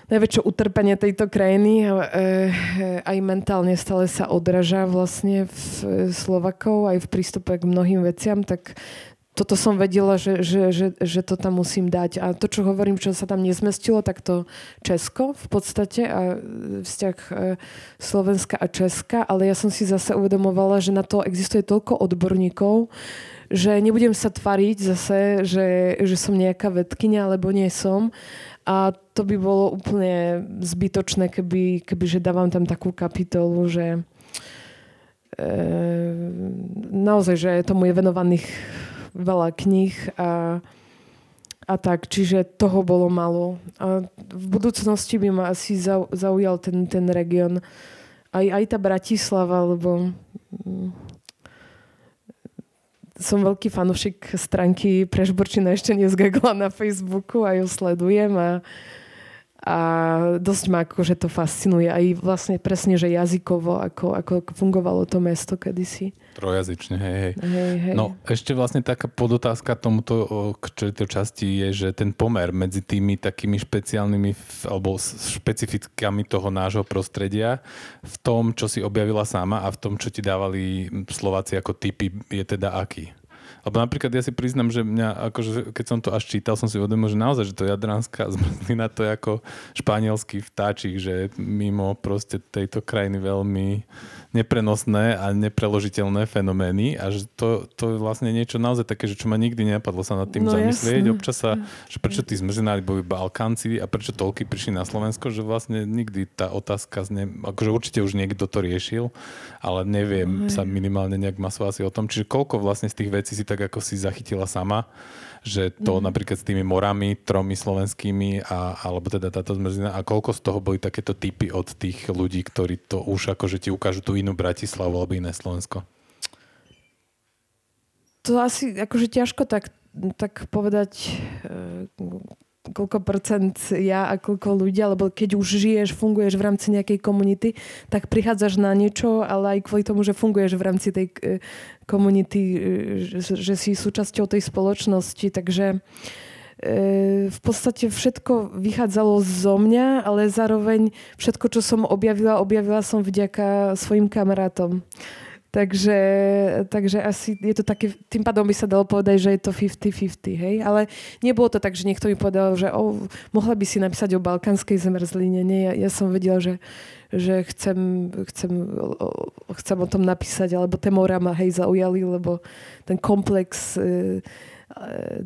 najväčšie utrpenie tejto krajiny e, aj mentálne stále sa odraža vlastne v Slovakov aj v prístupe k mnohým veciam, tak toto som vedela, že, že, že, že to tam musím dať. A to, čo hovorím, čo sa tam nezmestilo, tak to Česko v podstate a vzťah e, Slovenska a Česka, ale ja som si zase uvedomovala, že na to existuje toľko odborníkov, že nebudem sa tvariť zase, že, že som nejaká vedkynia, alebo nie som. A to by bolo úplne zbytočné, keby, keby že dávam tam takú kapitolu, že e, naozaj, že tomu je venovaných veľa kníh a, a tak. Čiže toho bolo malo. A v budúcnosti by ma asi zaujal ten, ten region. Aj, aj tá Bratislava, lebo som veľký fanúšik stránky Prežborčina ešte nezgagla na Facebooku a ju sledujem a, a dosť ma akože to fascinuje aj vlastne presne, že jazykovo, ako, ako fungovalo to mesto kedysi. Trojazyčne, hej, hej. hej, hej. No ešte vlastne taká podotázka tomuto k tejto časti je, že ten pomer medzi tými takými špeciálnymi alebo špecifikami toho nášho prostredia v tom, čo si objavila sama a v tom, čo ti dávali Slováci ako typy, je teda aký? Lebo napríklad ja si priznam, že mňa, akože, keď som to až čítal, som si uvedomil, že naozaj, že to jadranská [LAUGHS] zmrzlina to je ako španielský vtáčik, že mimo proste tejto krajiny veľmi neprenosné a nepreložiteľné fenomény a že to, to je vlastne niečo naozaj také, že čo ma nikdy nenapadlo sa nad tým no, zamyslieť. Jasne. Občas sa, že prečo tí zmrzinári boli Balkánci a prečo toľky prišli na Slovensko, že vlastne nikdy tá otázka, zne, akože určite už niekto to riešil, ale neviem Aj. sa minimálne nejak asi o tom. Čiže koľko vlastne z tých vecí si tak ako si zachytila sama že to mm. napríklad s tými morami, tromi slovenskými, a, alebo teda táto zmrzina, a koľko z toho boli takéto typy od tých ľudí, ktorí to už akože ti ukážu tú inú Bratislavu alebo iné Slovensko? To asi akože ťažko tak, tak povedať, e, koľko percent ja a koľko ľudia, lebo keď už žiješ, funguješ v rámci nejakej komunity, tak prichádzaš na niečo, ale aj kvôli tomu, že funguješ v rámci tej e, komunity, e, že, že si súčasťou tej spoločnosti, takže e, v podstate všetko vychádzalo zo mňa, ale zároveň všetko, čo som objavila, objavila som vďaka svojim kamarátom. Takže, takže asi je to také, tým pádom by sa dalo povedať, že je to 50-50, hej? Ale nebolo to tak, že niekto mi povedal, že oh, mohla by si napísať o balkánskej zmrzline. Nie, ja, ja som vedela, že, že chcem, chcem, chcem o tom napísať, alebo tie mora ma hej zaujali, lebo ten komplex e, e,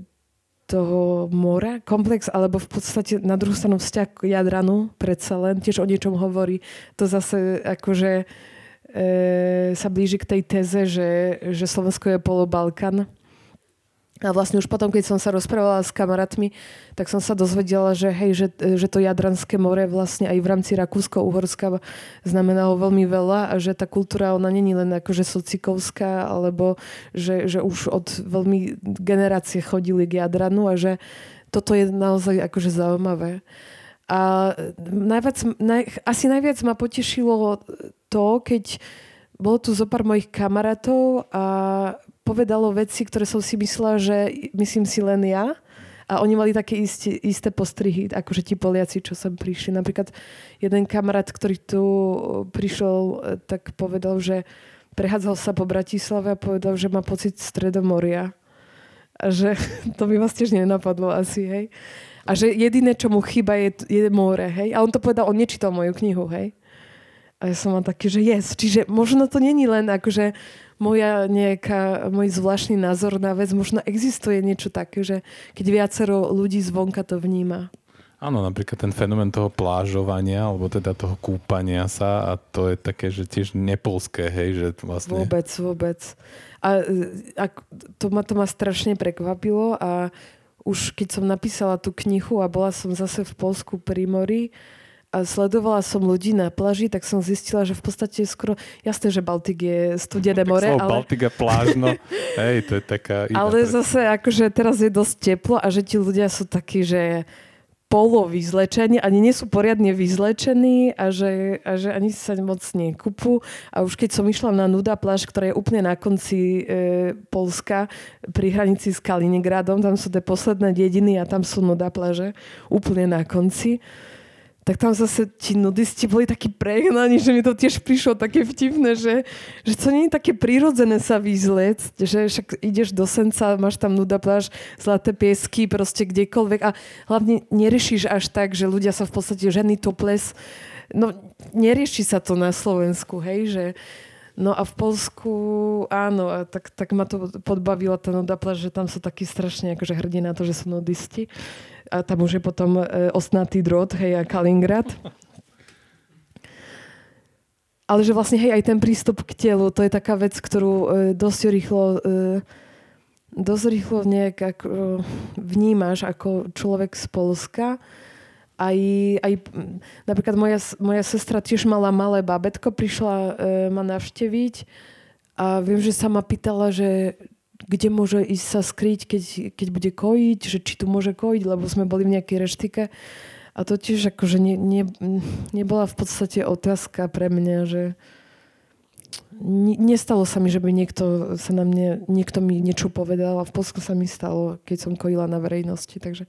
toho mora, komplex, alebo v podstate na druhú stranu vzťah k Jadranu, predsa len, tiež o niečom hovorí. To zase akože sa blíži k tej teze, že, že Slovensko je polobalkan. A vlastne už potom, keď som sa rozprávala s kamarátmi, tak som sa dozvedela, že hej, že, že to Jadranské more vlastne aj v rámci Rakúsko-Uhorska znamenalo veľmi veľa a že tá kultúra, ona není len akože socikovská, alebo že, že už od veľmi generácie chodili k Jadranu a že toto je naozaj akože zaujímavé. A najviac, naj, asi najviac ma potešilo to, keď bolo tu zo pár mojich kamarátov a povedalo veci, ktoré som si myslela, že myslím si len ja. A oni mali také isté, isté postrihy, akože ti Poliaci, čo sem prišli. Napríklad jeden kamarát, ktorý tu prišiel, tak povedal, že prechádzal sa po Bratislave a povedal, že má pocit stredomoria. A že [LAUGHS] to by vás tiež nenapadlo asi, hej. A že jediné, čo mu chýba, je, je more, hej. A on to povedal, on nečítal moju knihu, hej. A ja som mal taký, že yes. Čiže možno to není len akože moja nejaká, môj zvláštny názor na vec, možno existuje niečo také, že keď viacero ľudí zvonka to vníma. Áno, napríklad ten fenomén toho plážovania, alebo teda toho kúpania sa a to je také, že tiež nepolské, hej, že vlastne... Vôbec, vôbec. A, a to, ma, to ma strašne prekvapilo a už keď som napísala tú knihu a bola som zase v Polsku pri mori a sledovala som ľudí na plaži, tak som zistila, že v podstate skoro... Jasné, že Baltik je studené more, ale... Baltik a plážno, [LAUGHS] hej, to je taká... Ale zase akože teraz je dosť teplo a že ti ľudia sú takí, že polo vyzlečení, ani nie sú poriadne vyzlečení a že, a že ani sa moc nekupú. A už keď som išla na Nuda pláž, ktorá je úplne na konci e, Polska, pri hranici s Kaliningradom, tam sú tie posledné dediny a tam sú Nuda pláže, úplne na konci tak tam zase ti nudisti boli takí prehnaní, že mi to tiež prišlo také vtipné, že, že to nie je také prírodzené sa vyzliecť, že však ideš do Senca, máš tam nuda pláž, zlaté piesky, proste kdekoľvek a hlavne neriešiš až tak, že ľudia sa v podstate ženy toples, no nerieši sa to na Slovensku, hej, že No a v Polsku, áno, a tak, tak ma to podbavila tá nuda pláž, že tam sú takí strašne akože hrdí na to, že sú nudisti a tam už je potom e, osnatý drôt, hej, a Kaliningrad. [LAUGHS] Ale že vlastne, hej, aj ten prístup k telu, to je taká vec, ktorú e, dosť rýchlo e, dosť rýchlo nejak ako, e, vnímaš ako človek z Polska. Aj, aj napríklad moja, moja sestra tiež mala malé babetko, prišla e, ma navšteviť a viem, že sa ma pýtala, že kde môže ísť sa skryť, keď, keď bude kojiť, že či tu môže kojiť, lebo sme boli v nejakej reštike. A to tiež akože ne, ne, nebola v podstate otázka pre mňa, že nestalo sa mi, že by niekto sa na mne, niekto mi niečo povedal a v Polsku sa mi stalo, keď som kojila na verejnosti, takže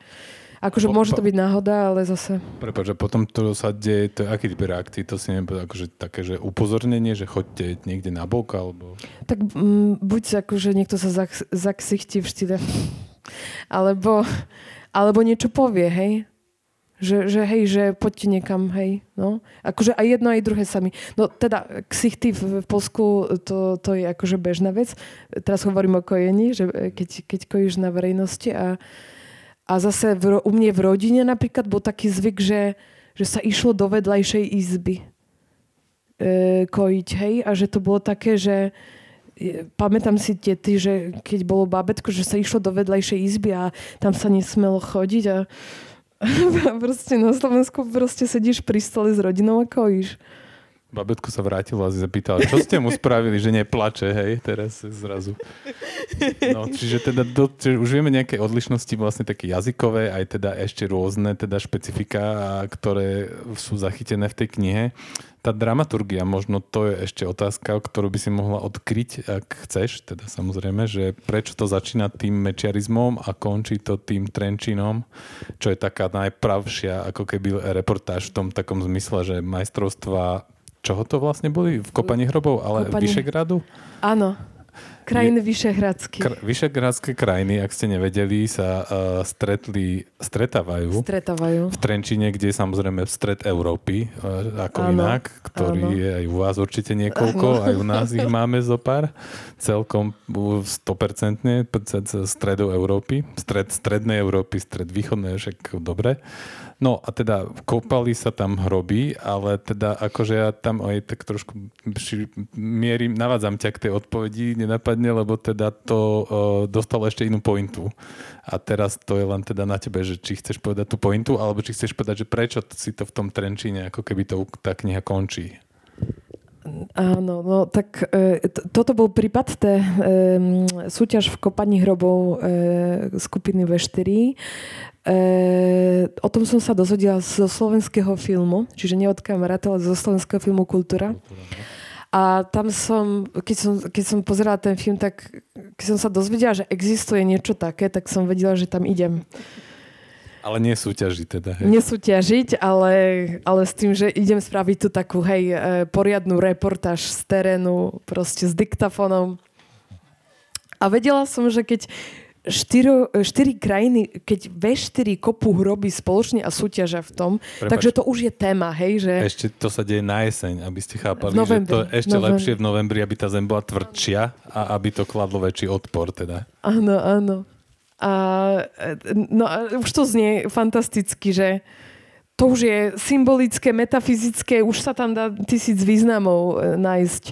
Akože po, môže to byť náhoda, ale zase... Prepač, že potom to sa deje, to je aký typ reakcií? To si nebude akože také, že upozornenie, že chodte niekde na bok, alebo... Tak m, mm, buď akože niekto sa zak, zaksichtí v štýle, alebo, alebo niečo povie, hej? Že, že hej, že poďte niekam, hej, no. Akože aj jedno, aj druhé sami. No teda ksichty v, v Polsku, to, to je akože bežná vec. Teraz hovorím o kojení, že keď, keď kojíš na verejnosti a a zase v, u mne v rodine napríklad bol taký zvyk, že, že sa išlo do vedľajšej izby e, kojiť, hej, a že to bolo také, že e, pamätám si tety, že keď bolo babetko, že sa išlo do vedľajšej izby a tam sa nesmelo chodiť a, a [LAUGHS] proste na Slovensku proste sedíš pri stole s rodinou a kojíš. Babetko sa vrátilo a si zapýtal, čo ste mu spravili, že neplače, hej, teraz zrazu. No, čiže teda do, čiže už vieme nejaké odlišnosti vlastne také jazykové, aj teda ešte rôzne teda špecifika, ktoré sú zachytené v tej knihe. Tá dramaturgia, možno to je ešte otázka, ktorú by si mohla odkryť, ak chceš, teda samozrejme, že prečo to začína tým mečiarizmom a končí to tým trenčinom, čo je taká najpravšia ako keby reportáž v tom takom zmysle, že majstrovstva čoho to vlastne boli? V kopaní hrobov, ale Kopanie... Vyšegradu? Áno. Krajiny Vyšehradské. Kr- Vyšehradské krajiny, ak ste nevedeli, sa uh, stretli, stretávajú. Stretávajú. V Trenčine, kde je samozrejme stred Európy, uh, ako áno, inak, ktorý áno. je aj u vás určite niekoľko, áno. aj u nás ich máme zo pár. Celkom 100% stredu Európy. Stred strednej Európy, stred východnej, však dobre. No a teda kopali sa tam hroby, ale teda akože ja tam aj tak trošku mierim, navádzam ťa k tej odpovedi, nenapadne, lebo teda to uh, dostalo ešte inú pointu. A teraz to je len teda na tebe, že či chceš povedať tú pointu, alebo či chceš povedať, že prečo si to v tom Trenčíne, ako keby to tá kniha končí. Áno, no tak e, toto bol prípad té e, súťaž v kopaní hrobov e, skupiny V4. E, o tom som sa dozvedela zo slovenského filmu, čiže nie od kamaráta, ale zo slovenského filmu Kultúra. A tam som keď, som, keď som pozerala ten film, tak keď som sa dozvedela, že existuje niečo také, tak som vedela, že tam idem. Ale nie súťažiť teda. Hej. Nesúťažiť, ale, ale s tým, že idem spraviť tu takú, hej, e, poriadnu reportáž z terénu, proste s diktafónom. A vedela som, že keď štyro, štyri krajiny, keď V4 kopu hroby spoločne a súťažia v tom, Prepač, takže to už je téma, hej, že... Ešte to sa deje na jeseň, aby ste chápali, že to je ešte novembri. lepšie v novembri, aby tá zem bola tvrdšia a aby to kladlo väčší odpor teda. Áno, áno. A, no a už to znie fantasticky, že to už je symbolické, metafyzické, už sa tam dá tisíc významov e, nájsť.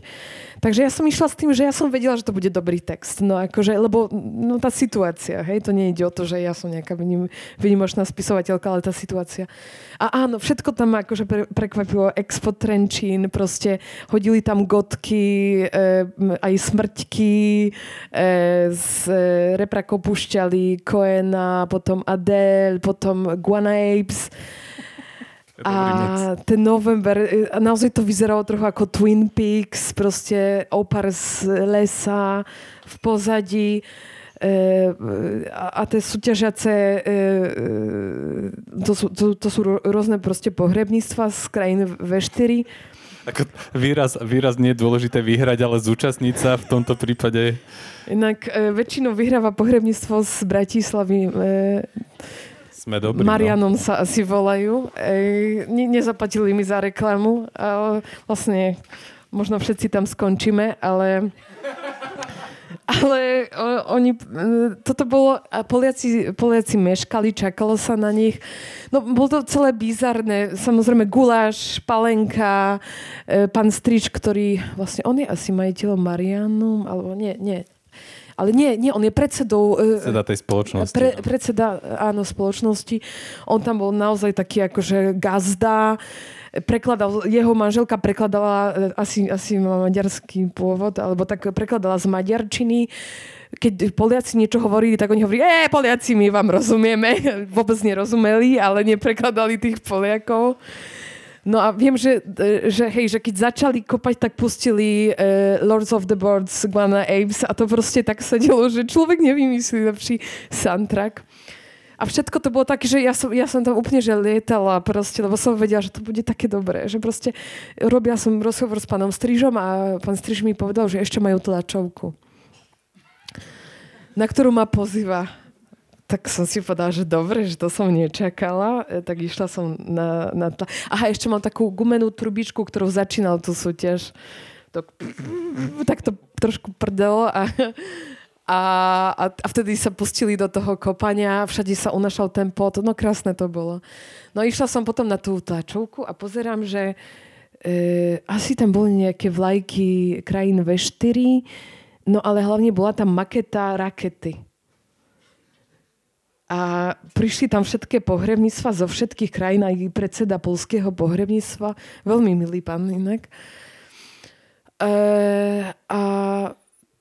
Takže ja som išla s tým, že ja som vedela, že to bude dobrý text. No akože, lebo no, tá situácia, hej, to nie ide o to, že ja som nejaká vynimočná spisovateľka, ale tá situácia. A áno, všetko tam akože pre, prekvapilo. Expo Trenčín, proste hodili tam gotky, e, aj smrťky, e, z e, Repra Kopušťali, Koena, potom Adele, potom Guana Apes. A ten november, e, naozaj to vyzeralo trochu ako Twin Peaks, proste opar z lesa v pozadí. a, a tie súťažiace, to sú, to, to sú rôzne proste pohrebníctva z krajín V4. Ako výraz, výraz nie je dôležité vyhrať, ale zúčastniť sa v tomto prípade. Inak e, väčšinou vyhráva pohrebníctvo z Bratislavy. E, Sme dobrí, Marianom no. sa asi volajú. E, ne, nezaplatili mi za reklamu. A vlastne možno všetci tam skončíme, ale ale oni, toto bolo, a Poliaci, Poliaci meškali, čakalo sa na nich. No, bolo to celé bizarné. Samozrejme, guláš, palenka, e, pán Strič, ktorý, vlastne, on je asi majiteľom Marianum, alebo nie, nie, ale nie, nie, on je predsedou... E, predseda tej spoločnosti. Pre, no. predseda, áno, spoločnosti. On tam bol naozaj taký akože gazda prekladal, jeho manželka prekladala, e, asi, asi má maďarský pôvod, alebo tak prekladala z maďarčiny. Keď Poliaci niečo hovorili, tak oni hovorili, e, Poliaci, my vám rozumieme. [LAUGHS] Vôbec nerozumeli, ale neprekladali tých Poliakov. No a viem, že, e, že, hej, že keď začali kopať, tak pustili uh, Lords of the Boards, Guana Apes a to proste tak sedelo, že človek nevymyslí lepší soundtrack. A všetko to bolo také, že ja som, ja som tam úplne že lietala proste, lebo som vedela, že to bude také dobré. Že proste robila som rozhovor s pánom Strižom a pán Striž mi povedal, že ešte majú tlačovku, na ktorú ma pozýva. Tak som si povedala, že dobre, že to som nečakala. E, tak išla som na, na tla... Aha, ešte mám takú gumenú trubičku, ktorú začínal tú súťaž. To, tak to trošku prdelo a a, a, a vtedy sa pustili do toho kopania, všade sa unašal ten pot, no krásne to bolo. No išla som potom na tú tlačovku a pozerám, že e, asi tam boli nejaké vlajky krajín V4, no ale hlavne bola tam maketa rakety. A prišli tam všetké pohrebníctva zo všetkých krajín, aj predseda polského pohrebníctva, veľmi milý pán inak. E, a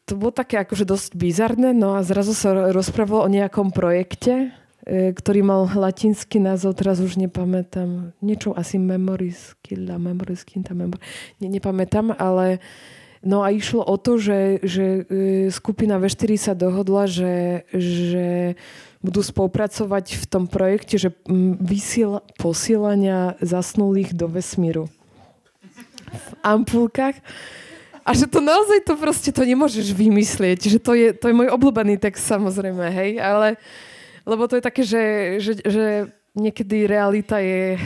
to bolo také akože dosť bizarné, no a zrazu sa rozprávalo o nejakom projekte, e, ktorý mal latinský názov, teraz už nepamätám, niečo asi memory skill, memory skill, memory, ne, nepamätám, ale no a išlo o to, že, že e, skupina V4 sa dohodla, že, že budú spolupracovať v tom projekte, že vysiel posielania zasnulých do vesmíru v ampulkách. A že to naozaj to proste to nemôžeš vymyslieť. Že to je, to je môj obľúbený text samozrejme, hej, ale lebo to je také, že, že, že niekedy realita je e,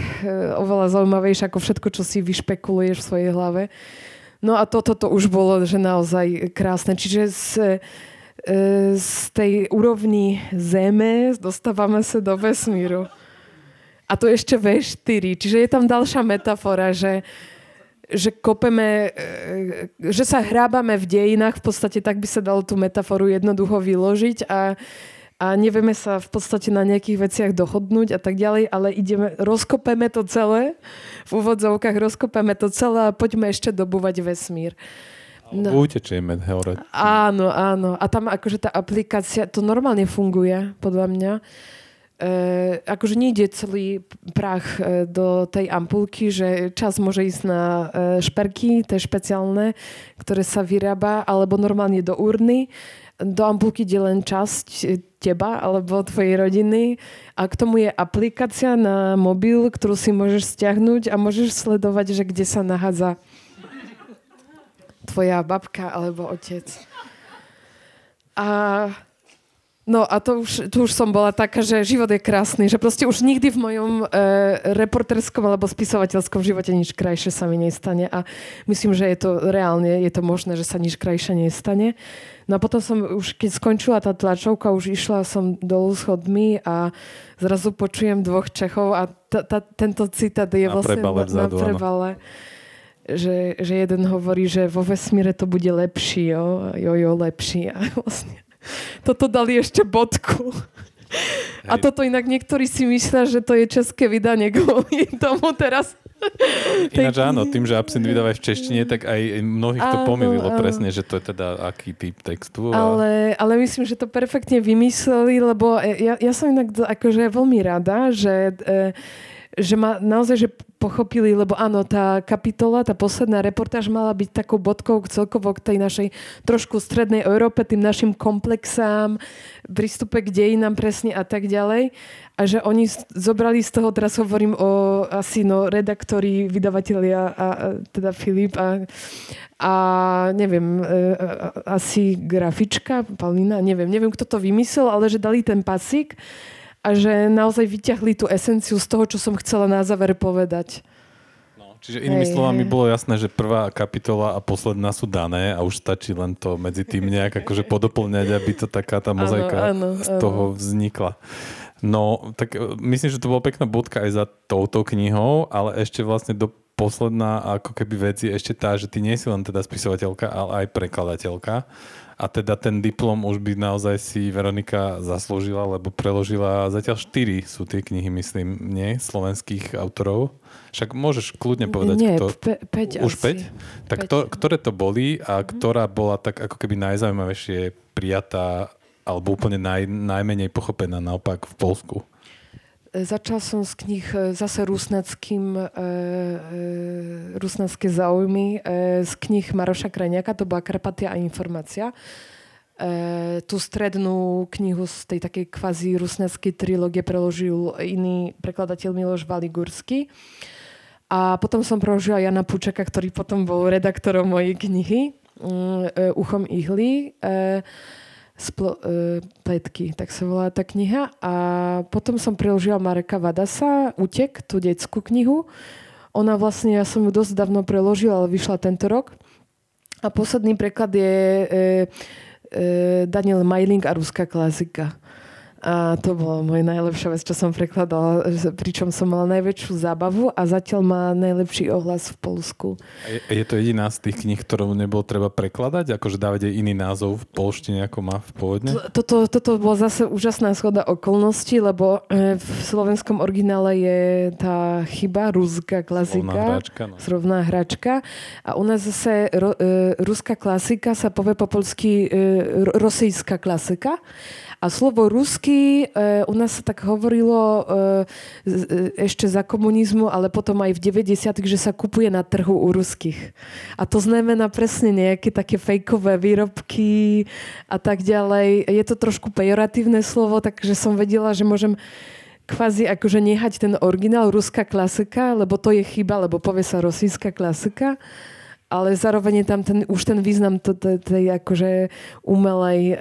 oveľa zaujímavejšia ako všetko, čo si vyšpekuluješ v svojej hlave. No a toto to už bolo, že naozaj krásne. Čiže z, z tej úrovni Zeme dostávame sa do vesmíru. A to ešte V4. Čiže je tam ďalšia metafora, že, že kopeme, e, že sa hrábame v dejinách, v podstate tak by sa dalo tú metaforu jednoducho vyložiť a, a nevieme sa v podstate na nejakých veciach dohodnúť a tak ďalej, ale ideme, rozkopeme to celé, v úvodzovkách rozkopeme to celé a poďme ešte dobúvať vesmír. No. Utečieme hore. Áno, áno. A tam akože tá aplikácia, to normálne funguje, podľa mňa. E, akože nejde celý prach e, do tej ampulky, že čas môže ísť na e, šperky, tie špeciálne, ktoré sa vyrába, alebo normálne do urny. Do ampulky ide len časť e, teba alebo tvojej rodiny a k tomu je aplikácia na mobil, ktorú si môžeš stiahnuť a môžeš sledovať, že kde sa nachádza tvoja babka alebo otec. A No a to už, tu už som bola taká, že život je krásny, že proste už nikdy v mojom e, reporterskom alebo spisovateľskom živote nič krajšie sa mi nestane a myslím, že je to reálne, je to možné, že sa nič krajšie nestane. No a potom som už, keď skončila tá tlačovka, už išla som dolu schodmi a zrazu počujem dvoch Čechov a t- t- tento citát je na vlastne prebale vzadu, na prebale. Že, že jeden hovorí, že vo vesmíre to bude lepší, jo, jo, jo lepší. A [LAUGHS] vlastne toto dali ešte bodku. Hej. A toto inak niektorí si myslia, že to je české vydanie kvôli [LAUGHS] tomu teraz. Ináč áno, tým, že Absint vydáva v češtine, tak aj mnohých to pomýlilo presne, že to je teda aký typ textu. A... Ale, ale myslím, že to perfektne vymysleli, lebo ja, ja som inak akože veľmi rada, že, e, že ma naozaj že pochopili, lebo áno, tá kapitola, tá posledná reportáž mala byť takou bodkou celkovo k tej našej trošku strednej Európe, tým našim komplexám, prístupe k dejinám presne a tak ďalej. A že oni zobrali z toho, teraz hovorím o asi no, redaktori, vydavatelia a, a teda Filip a, a neviem, e, asi grafička, Paulina, neviem, neviem, kto to vymyslel, ale že dali ten pasík a že naozaj vyťahli tú esenciu z toho, čo som chcela na záver povedať. No, čiže inými hej, slovami hej. bolo jasné, že prvá kapitola a posledná sú dané a už stačí len to medzi tým nejak akože podoplňať, aby to taká tá mozaika áno, áno, z toho áno. vznikla. No, tak e, myslím, že to bola pekná bodka aj za touto knihou, ale ešte vlastne do posledná ako keby vec je ešte tá, že ty nie si len teda spisovateľka, ale aj prekladateľka. A teda ten diplom už by naozaj si Veronika zaslúžila, lebo preložila zatiaľ štyri sú tie knihy, myslím, nie? Slovenských autorov. Však môžeš kľudne povedať, nie, kto... Pe- peť už asi. 5? Tak to, ktoré to boli a mhm. ktorá bola tak ako keby najzaujímavejšie prijatá alebo úplne naj, najmenej pochopená naopak v Polsku? Začal som z knih e, zase rusneckým, e, e, rusnecké záujmy, z knih Maroša Krajniaka, to bola Karpatia a informácia. E, tú strednú knihu z tej takej kvazi rusneckej trilógie preložil iný prekladateľ Miloš Valigurský. A potom som preložila Jana Pučeka, ktorý potom bol redaktorom mojej knihy mm, e, Uchom ihly. E, splo, e, pletky, tak sa volá tá kniha. A potom som preložila Mareka Vadasa, Utek, tú detskú knihu. Ona vlastne, ja som ju dosť dávno preložila, ale vyšla tento rok. A posledný preklad je e, e, Daniel Majling a ruská klasika. A to bola moja najlepšia vec, čo som prekladala, pričom som mala najväčšiu zábavu a zatiaľ má najlepší ohlas v Polsku. Je, je to jediná z tých kníh, ktorú nebolo treba prekladať? Akože dávať aj iný názov v polštine, ako má v pôvodne? Toto, toto bola zase úžasná schoda okolností, lebo e, v slovenskom originále je tá chyba, ruská klasika. hračka. No. Hračka. A u nás zase ro, e, ruská klasika sa povie po polsky e, rosijská klasika. A slovo rusky e, u nás sa tak hovorilo e, ešte za komunizmu, ale potom aj v 90 že sa kupuje na trhu u ruských. A to znamená presne nejaké také fejkové výrobky a tak ďalej. Je to trošku pejoratívne slovo, takže som vedela, že môžem kvázi akože nehať ten originál ruská klasika, lebo to je chyba, lebo povie sa rosijská klasika ale zároveň je tam ten, už ten význam tej akože umelej, e,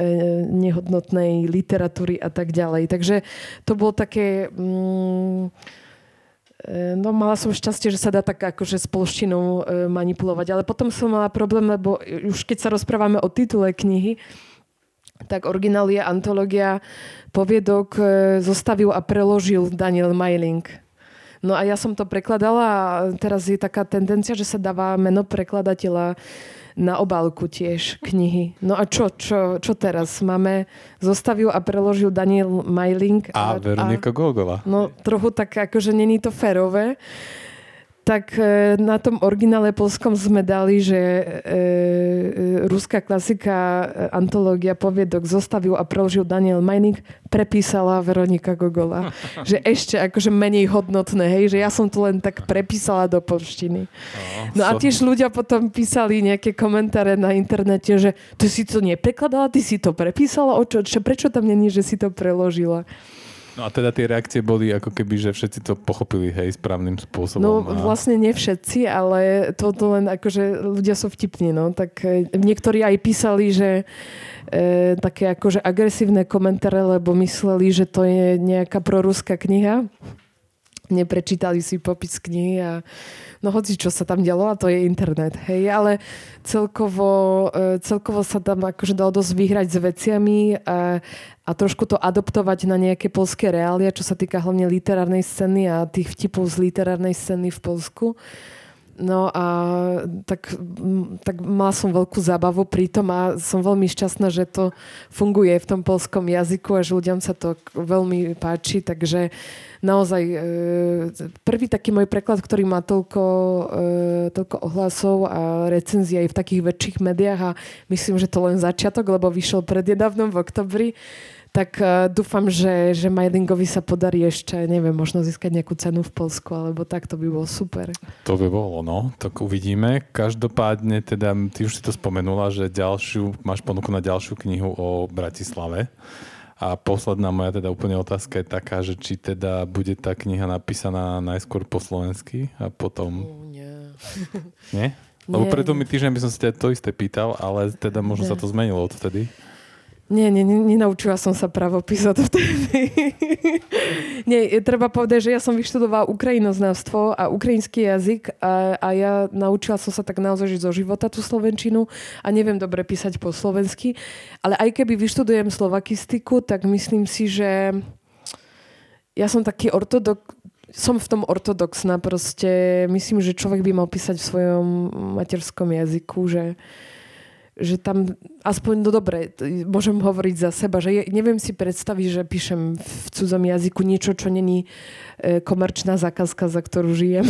nehodnotnej literatúry a tak ďalej. Takže to bolo také... Mm, e, No mala som šťastie, že sa dá tak akože s polštinou e, manipulovať. Ale potom som mala problém, lebo už keď sa rozprávame o titule knihy, tak originál je antológia poviedok zostavil a preložil Daniel Majling. No a ja som to prekladala a teraz je taká tendencia, že sa dáva meno prekladateľa na obálku tiež knihy. No a čo, čo, čo teraz? Máme, zostavil a preložil Daniel Majling. A, a Veronika Gogola. No trochu tak, akože není to férové tak e, na tom originále polskom sme dali, že e, e, ruská klasika, e, antológia poviedok zostavil a preložil Daniel Majnik, prepísala Veronika Gogola. [LAUGHS] že ešte akože menej hodnotné, hej, že ja som to len tak prepísala do polštiny. No a tiež ľudia potom písali nejaké komentáre na internete, že ty si to neprekladala, ty si to prepísala, o čo, čo, prečo tam není, že si to preložila? No a teda tie reakcie boli ako keby, že všetci to pochopili, hej, správnym spôsobom. No a... vlastne nie všetci, ale toto len akože ľudia sú vtipní, no. Tak e, niektorí aj písali, že e, také akože agresívne komentáre, lebo mysleli, že to je nejaká proruská kniha. Neprečítali si popis knihy a no hoci čo sa tam dialo a to je internet, hej, ale celkovo, e, celkovo sa tam akože dalo dosť vyhrať s veciami a, a trošku to adoptovať na nejaké polské reália, čo sa týka hlavne literárnej scény a tých vtipov z literárnej scény v Polsku. No a tak, tak mala som veľkú zábavu pri tom a som veľmi šťastná, že to funguje v tom polskom jazyku a že ľuďom sa to veľmi páči, takže naozaj e, prvý taký môj preklad, ktorý má toľko, e, toľko ohlasov a recenzií aj v takých väčších médiách a myslím, že to len začiatok, lebo vyšiel predjedávnom v oktobri, tak uh, dúfam, že, že Mailingovi sa podarí ešte, neviem, možno získať nejakú cenu v Polsku, alebo tak, to by bolo super. To by bolo, no, tak uvidíme. Každopádne, teda, ty už si to spomenula, že ďalšiu, máš ponuku na ďalšiu knihu o Bratislave. A posledná moja teda úplne otázka je taká, že či teda bude tá kniha napísaná najskôr po slovensky a potom... Uh, nie. [LAUGHS] nie? Lebo preto mi týždeň by som sa ťa to isté pýtal, ale teda možno nie. sa to zmenilo odtedy. Nie, nie, nenaučila som sa pravopis od vtedy. [LAUGHS] nie, treba povedať, že ja som vyštudovala ukrajinoznávstvo a ukrajinský jazyk a, a ja naučila som sa tak naozaj zo života tú slovenčinu a neviem dobre písať po slovensky. Ale aj keby vyštudujem slovakistiku, tak myslím si, že ja som taký ortodok, som v tom ortodoxná proste. Myslím, že človek by mal písať v svojom materskom jazyku, že, že tam aspoň, no dobre, môžem hovoriť za seba, že je, neviem si predstaviť, že píšem v cudzom jazyku niečo, čo není e, komerčná zákazka, za ktorú žijem.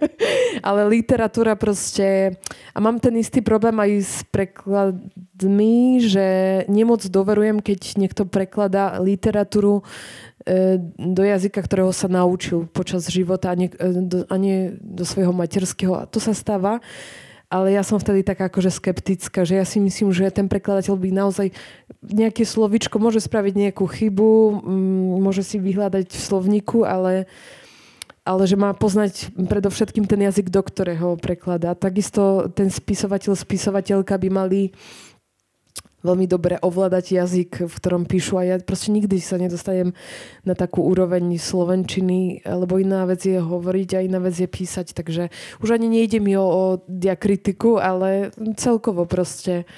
[LAUGHS] Ale literatúra proste... A mám ten istý problém aj s prekladmi, že nemoc doverujem, keď niekto prekladá literatúru E, do jazyka, ktorého sa naučil počas života a nie, e, do, a nie do svojho materského. A to sa stáva. Ale ja som vtedy taká akože skeptická, že ja si myslím, že ten prekladateľ by naozaj nejaké slovičko môže spraviť nejakú chybu, môže si vyhľadať v slovníku, ale, ale že má poznať predovšetkým ten jazyk, do ktorého prekladá. Takisto ten spisovateľ, spisovateľka by mali veľmi dobre ovládať jazyk, v ktorom píšu a ja proste nikdy sa nedostanem na takú úroveň slovenčiny, lebo iná vec je hovoriť a iná vec je písať, takže už ani nejde mi o, o diakritiku, ale celkovo proste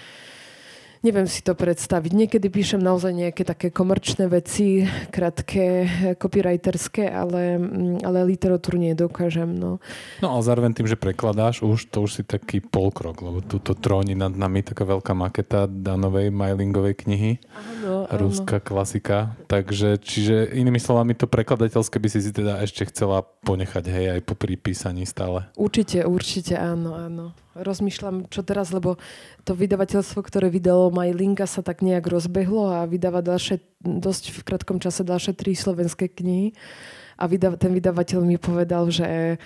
Neviem si to predstaviť. Niekedy píšem naozaj nejaké také komerčné veci, krátke, copywriterské, ale, mm, ale literatúru nedokážem. No. no ale zároveň tým, že prekladáš už, to už si taký polkrok, lebo túto tróni nad nami taká veľká maketa Danovej mailingovej knihy. Áno, Ruská klasika. Takže, čiže inými slovami to prekladateľské by si si teda ešte chcela ponechať, hej, aj po prípísaní stále. Určite, určite, áno, áno rozmýšľam, čo teraz, lebo to vydavateľstvo, ktoré vydalo Linka sa tak nejak rozbehlo a vydáva ďalšie, dosť v krátkom čase ďalšie tri slovenské knihy. A vyda, ten vydavateľ mi povedal, že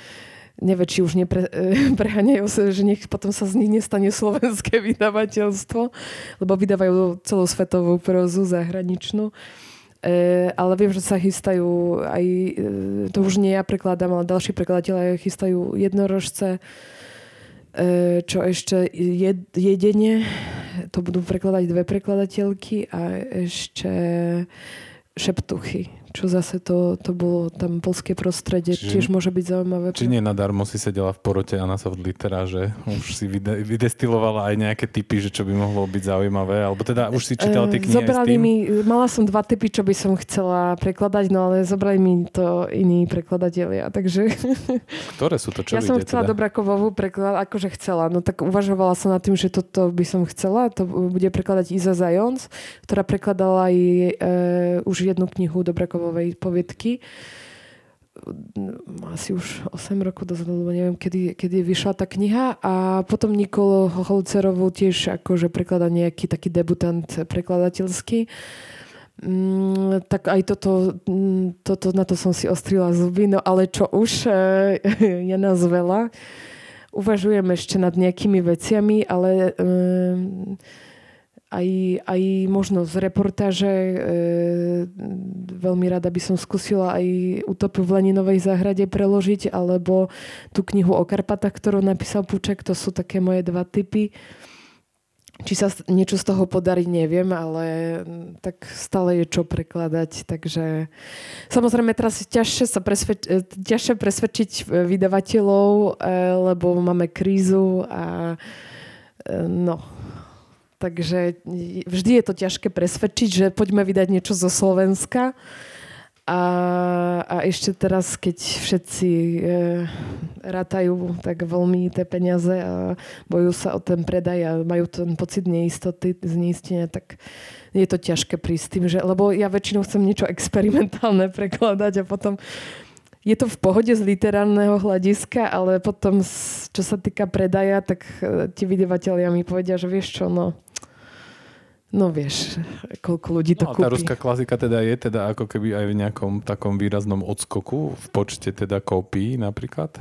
nevie, či už nepreháňajú [LAUGHS] sa, že nech potom sa z nich nestane slovenské [LAUGHS] vydavateľstvo, lebo vydávajú celosvetovú prozu zahraničnú. E, ale viem, že sa chystajú aj, e, to už nie ja prekladám, ale ďalší prekladateľe chystajú jednorožce, E, čo ešte jed, jedenie, to budú prekladať dve prekladateľky a ešte šeptuchy čo zase to, to bolo tam polské prostredie, či, tiež môže byť zaujímavé. Či nie nadarmo si sedela v porote a na soft litera, že už si vyde, vydestilovala aj nejaké typy, že čo by mohlo byť zaujímavé, alebo teda už si čítala tie knihy Zobrali mi, mala som dva typy, čo by som chcela prekladať, no ale zobrali mi to iní prekladatelia, takže... Ktoré sú to, čo Ja som chcela teda? Dobrakovovú prekladať, akože chcela, no tak uvažovala som nad tým, že toto by som chcela, to bude prekladať Iza Zajons, ktorá prekladala aj e, už jednu knihu Dobrakovovú Čapkovej poviedky asi už 8 rokov dozadu, lebo neviem, kedy, kedy vyšla tá kniha a potom Nikolo Holcerovú tiež akože prekladá nejaký taký debutant prekladateľský. Mm, tak aj toto, mm, toto, na to som si ostrila zuby, no ale čo už, [LAUGHS] je nás veľa. Uvažujem ešte nad nejakými veciami, ale um, aj, aj možno z reportáže. E, veľmi rada by som skúsila aj Utopiu v Leninovej záhrade preložiť, alebo tú knihu o Karpatách, ktorú napísal Puček. To sú také moje dva typy. Či sa niečo z toho podarí, neviem, ale tak stále je čo prekladať. Takže samozrejme teraz ťažšie, sa presvedč- e, ťažšie presvedčiť vydavateľov, e, lebo máme krízu a e, no, Takže vždy je to ťažké presvedčiť, že poďme vydať niečo zo Slovenska. A, a ešte teraz, keď všetci e, rátajú tak veľmi tie peniaze a bojujú sa o ten predaj a majú ten pocit neistoty, zneistenia, tak je to ťažké prísť tým, že, lebo ja väčšinou chcem niečo experimentálne [LAUGHS] prekladať a potom je to v pohode z literárneho hľadiska, ale potom, čo sa týka predaja, tak e, ti vydavateľia mi povedia, že vieš čo, no, No vieš, koľko ľudí to no, kúpi. tá ruská klasika teda je teda ako keby aj v nejakom takom výraznom odskoku v počte teda kópií napríklad?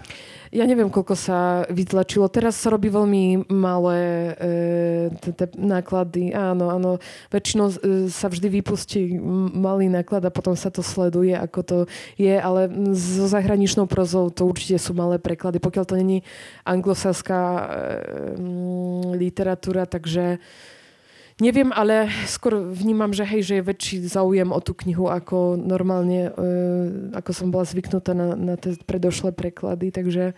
Ja neviem, koľko sa vytlačilo. Teraz sa robí veľmi malé e, náklady. Áno, áno. Väčšinou e, sa vždy vypustí malý náklad a potom sa to sleduje, ako to je, ale so zahraničnou prozou to určite sú malé preklady. Pokiaľ to není anglosaská e, literatúra, takže Neviem, ale skôr vnímam, že hej, že je väčší záujem o tú knihu ako normálne, e, ako som bola zvyknutá na, na tie predošlé preklady, takže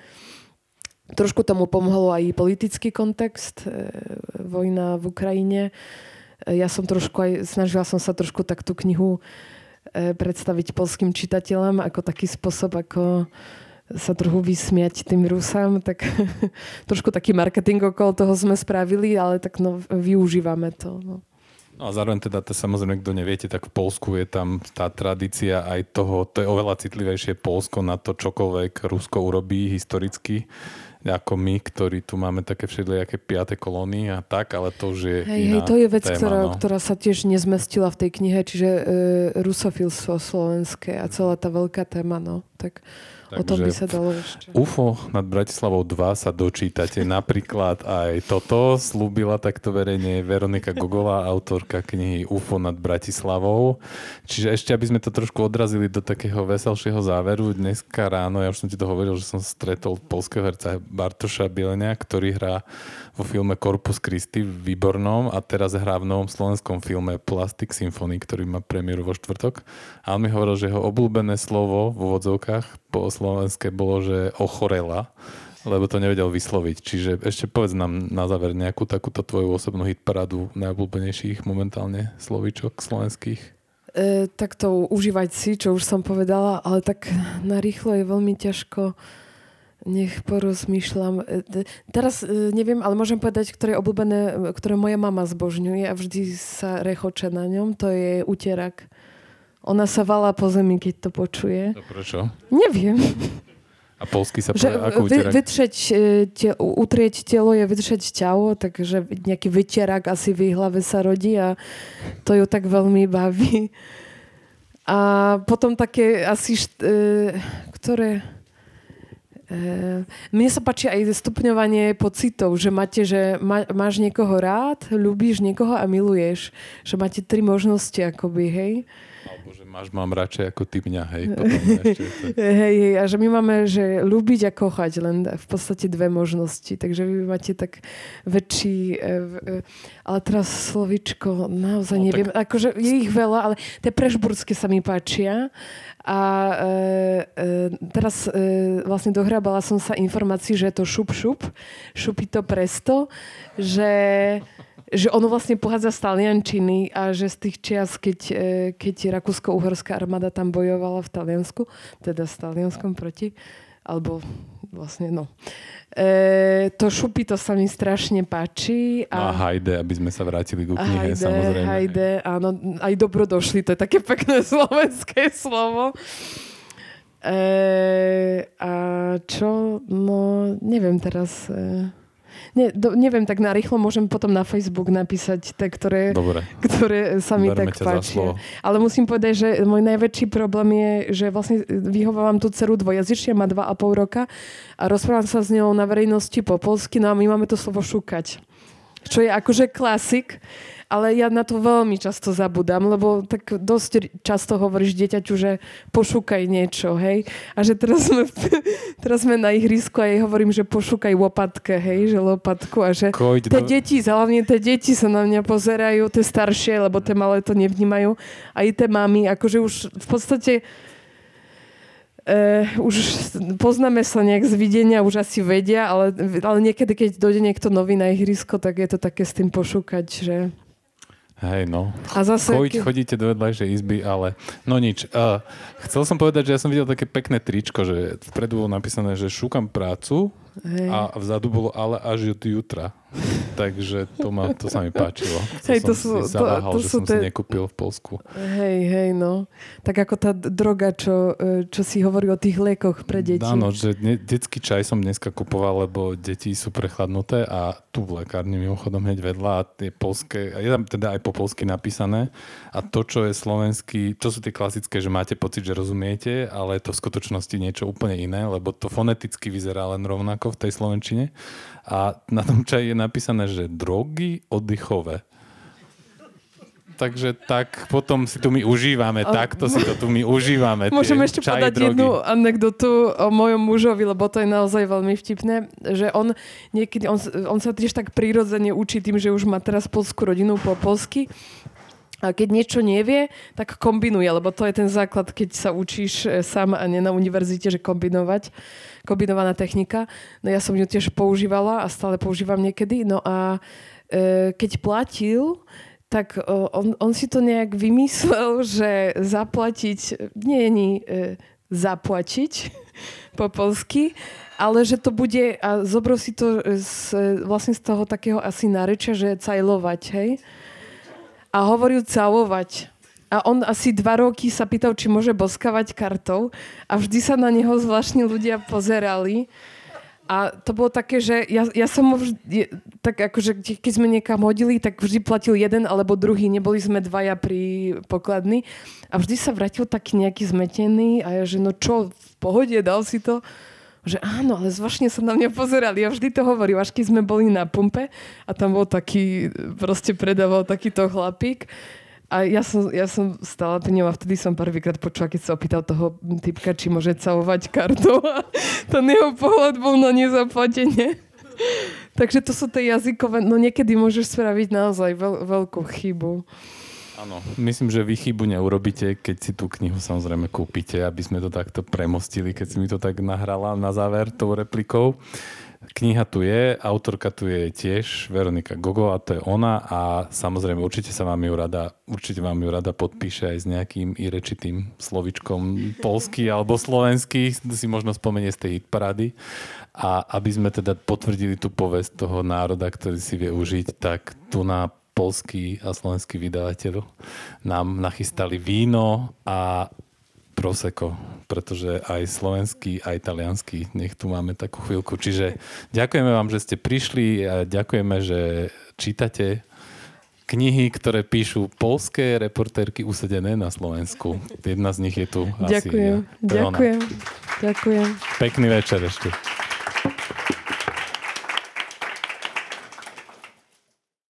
trošku tomu pomohlo aj politický kontext, e, vojna v Ukrajine. E, ja som trošku aj, snažila som sa trošku tak tú knihu predstaviť polským čitateľom ako taký spôsob, ako sa trochu vysmiať tým Rusám, tak [LAUGHS] trošku taký marketing okolo toho sme spravili, ale tak no, využívame to. No. No a zároveň teda, to samozrejme, kto neviete, tak v Polsku je tam tá tradícia aj toho, to je oveľa citlivejšie Polsko na to, čokoľvek Rusko urobí historicky, ako my, ktorí tu máme také všelijaké piaté kolóny a tak, ale to už je hej, iná hej, to je vec, téma, ktorá, no. ktorá sa tiež nezmestila v tej knihe, čiže e, rusofilstvo slovenské a celá tá veľká téma, no. Tak Takže o tom by sa dalo ešte. UFO nad Bratislavou 2 sa dočítate napríklad aj toto. Slúbila takto verejne Veronika Gogola, autorka knihy UFO nad Bratislavou. Čiže ešte, aby sme to trošku odrazili do takého veselšieho záveru, dneska ráno, ja už som ti to hovoril, že som stretol polského herca Bartoša Bielenia, ktorý hrá vo filme Corpus Christi v Výbornom a teraz hrá v novom slovenskom filme Plastic Symphony, ktorý má premiéru vo štvrtok. A on mi hovoril, že jeho obľúbené slovo v úvodzovkách po slovenské bolo, že ochorela lebo to nevedel vysloviť. Čiže ešte povedz nám na záver nejakú takúto tvoju osobnú hitparadu najobľúbenejších momentálne slovíčok slovenských. E, tak to užívať si, čo už som povedala, ale tak na rýchlo je veľmi ťažko nech porozmýšľam. E, teraz e, neviem, ale môžem povedať, ktoré je obľúbené, ktoré moja mama zbožňuje a vždy sa rechoče na ňom. To je uterak. Ona sa valá po zemi, keď to počuje. To prečo? Neviem. A polsky sa povie, ako uterak? Vytřeť, e, te, utrieť telo je vytřeť ťało, takže nejaký vytierak asi v jej hlave sa rodí a to ju tak veľmi baví. A potom také asi, št, ktoré Eh, mne sa páči aj stupňovanie pocitov, že máte, že má, máš niekoho rád, ľubíš niekoho a miluješ. Že máte tri možnosti akoby, hej. Máš, mám radšej ako ty mňa, hej. [LAUGHS] hej, hej, a že my máme, že ľúbiť a kochať, len v podstate dve možnosti. Takže vy máte tak väčší... E, e, ale teraz slovičko, naozaj no, neviem. Tak... Akože je ich veľa, ale tie prešburské sa mi páčia. A e, e, teraz e, vlastne dohrábala som sa informácií, že je to šup šup, šupí to presto, že, že ono vlastne pochádza z Taliančiny a že z tých čias, keď, e, keď Rakúsko-Uhorská armáda tam bojovala v Taliansku, teda s Talianskom proti, alebo vlastne no. E, to šupy, to sa mi strašne páči. A, no a hajde, aby sme sa vrátili ku knihe, hajde, samozrejme. Hajde, áno, aj dobrodošli, to je také pekné [LAUGHS] slovenské slovo. E, a čo, no neviem teraz... E, ne, do, neviem, tak na rýchlo môžem potom na Facebook napísať tie, ktoré, Dobre. ktoré sa mi Berme tak páčia. Ale musím povedať, že môj najväčší problém je, že vlastne vyhovávam tú dceru dvojazyčne, má dva a pol roka a rozprávam sa s ňou na verejnosti po polsky, no a my máme to slovo šukať. Čo je akože klasik, ale ja na to veľmi často zabudám, lebo tak dosť často hovoríš dieťaťu, že pošúkaj niečo, hej. A že teraz sme, [LAUGHS] teraz sme na ihrisku a jej hovorím, že pošúkaj lopatke, hej, že lopatku a že tie do... deti, hlavne tie deti sa na mňa pozerajú, tie staršie, lebo tie malé to nevnímajú. Aj tie mamy, akože už v podstate Uh, už poznáme sa nejak z videnia, už asi vedia, ale, ale niekedy, keď dojde niekto nový na ihrisko, tak je to také s tým pošúkať, že Hej, no. A zase... Choď, chodíte do vedľajšej izby, ale no nič. Uh, chcel som povedať, že ja som videl také pekné tričko, že vpredu bolo napísané, že šúkam prácu, Hej. A vzadu bolo ale až od jutra. Takže to, ma, to sa mi páčilo. To hej, to sú, si zaváhal, to, to že sú som te... si nekúpil v Polsku. Hej, hej, no. Tak ako tá droga, čo, e, čo si hovorí o tých liekoch pre deti. Áno, že ne, detský čaj som dneska kupoval, lebo deti sú prechladnuté a tu v lekárni mimochodom hneď vedľa a tie polské, je tam teda aj po polsky napísané a to, čo je slovenský, to sú tie klasické, že máte pocit, že rozumiete, ale je to v skutočnosti niečo úplne iné, lebo to foneticky vyzerá len rovnako v tej slovenčine a na tom čaji je napísané, že drogy oddychové. Takže tak potom si tu my užívame, a... takto si to tu my užívame. Môžem ešte čaj, podať drogy. jednu anekdotu o mojom mužovi, lebo to je naozaj veľmi vtipné, že on niekedy, on, on sa tiež tak prirodzene učí tým, že už má teraz polskú rodinu po polsky, a keď niečo nevie, tak kombinuje, lebo to je ten základ, keď sa učíš e, sám a nie na univerzite, že kombinovať, kombinovaná technika. No ja som ju tiež používala a stále používam niekedy. No a e, keď platil, tak on, on si to nejak vymyslel, [LAUGHS] že zaplatiť nie je e, zaplatiť po polsky, ale že to bude, a zobral si to z, vlastne z toho takého asi nárečia, že cajlovať, hej? a hovoril calovať. A on asi dva roky sa pýtal, či môže boskavať kartou a vždy sa na neho zvláštni ľudia pozerali. A to bolo také, že ja, ja som ho vždy, tak akože keď sme niekam hodili, tak vždy platil jeden alebo druhý, neboli sme dvaja pri pokladni. A vždy sa vrátil taký nejaký zmetený a ja, že no čo, v pohode, dal si to že áno, ale zvláštne sa na mňa pozerali. Ja vždy to hovorím, až keď sme boli na pumpe a tam bol taký, proste predával takýto chlapík. A ja som, ja som stála pri ňom a vtedy som prvýkrát počula, keď sa opýtal toho typka, či môže calovať kartou a ten jeho pohľad bol na nezaplatenie. Takže to sú tie jazykové, no niekedy môžeš spraviť naozaj veľ, veľkú chybu. Áno, myslím, že vy chybu neurobíte, keď si tú knihu samozrejme kúpite, aby sme to takto premostili, keď si mi to tak nahrala na záver tou replikou. Kniha tu je, autorka tu je tiež, Veronika Gogo a to je ona a samozrejme určite sa vám ju rada, určite vám ju rada podpíše aj s nejakým irečitým slovičkom polský alebo slovenský, si možno spomenie z tej hitparády. A aby sme teda potvrdili tú povesť toho národa, ktorý si vie užiť, tak tu na polský a slovenský vydavateľ nám nachystali víno a proseko, pretože aj slovenský, aj italianský, nech tu máme takú chvíľku. Čiže ďakujeme vám, že ste prišli a ďakujeme, že čítate knihy, ktoré píšu polské reportérky usedené na Slovensku. Jedna z nich je tu ďakujem, asi. Ďakujem, ďakujem. Pekný večer ešte.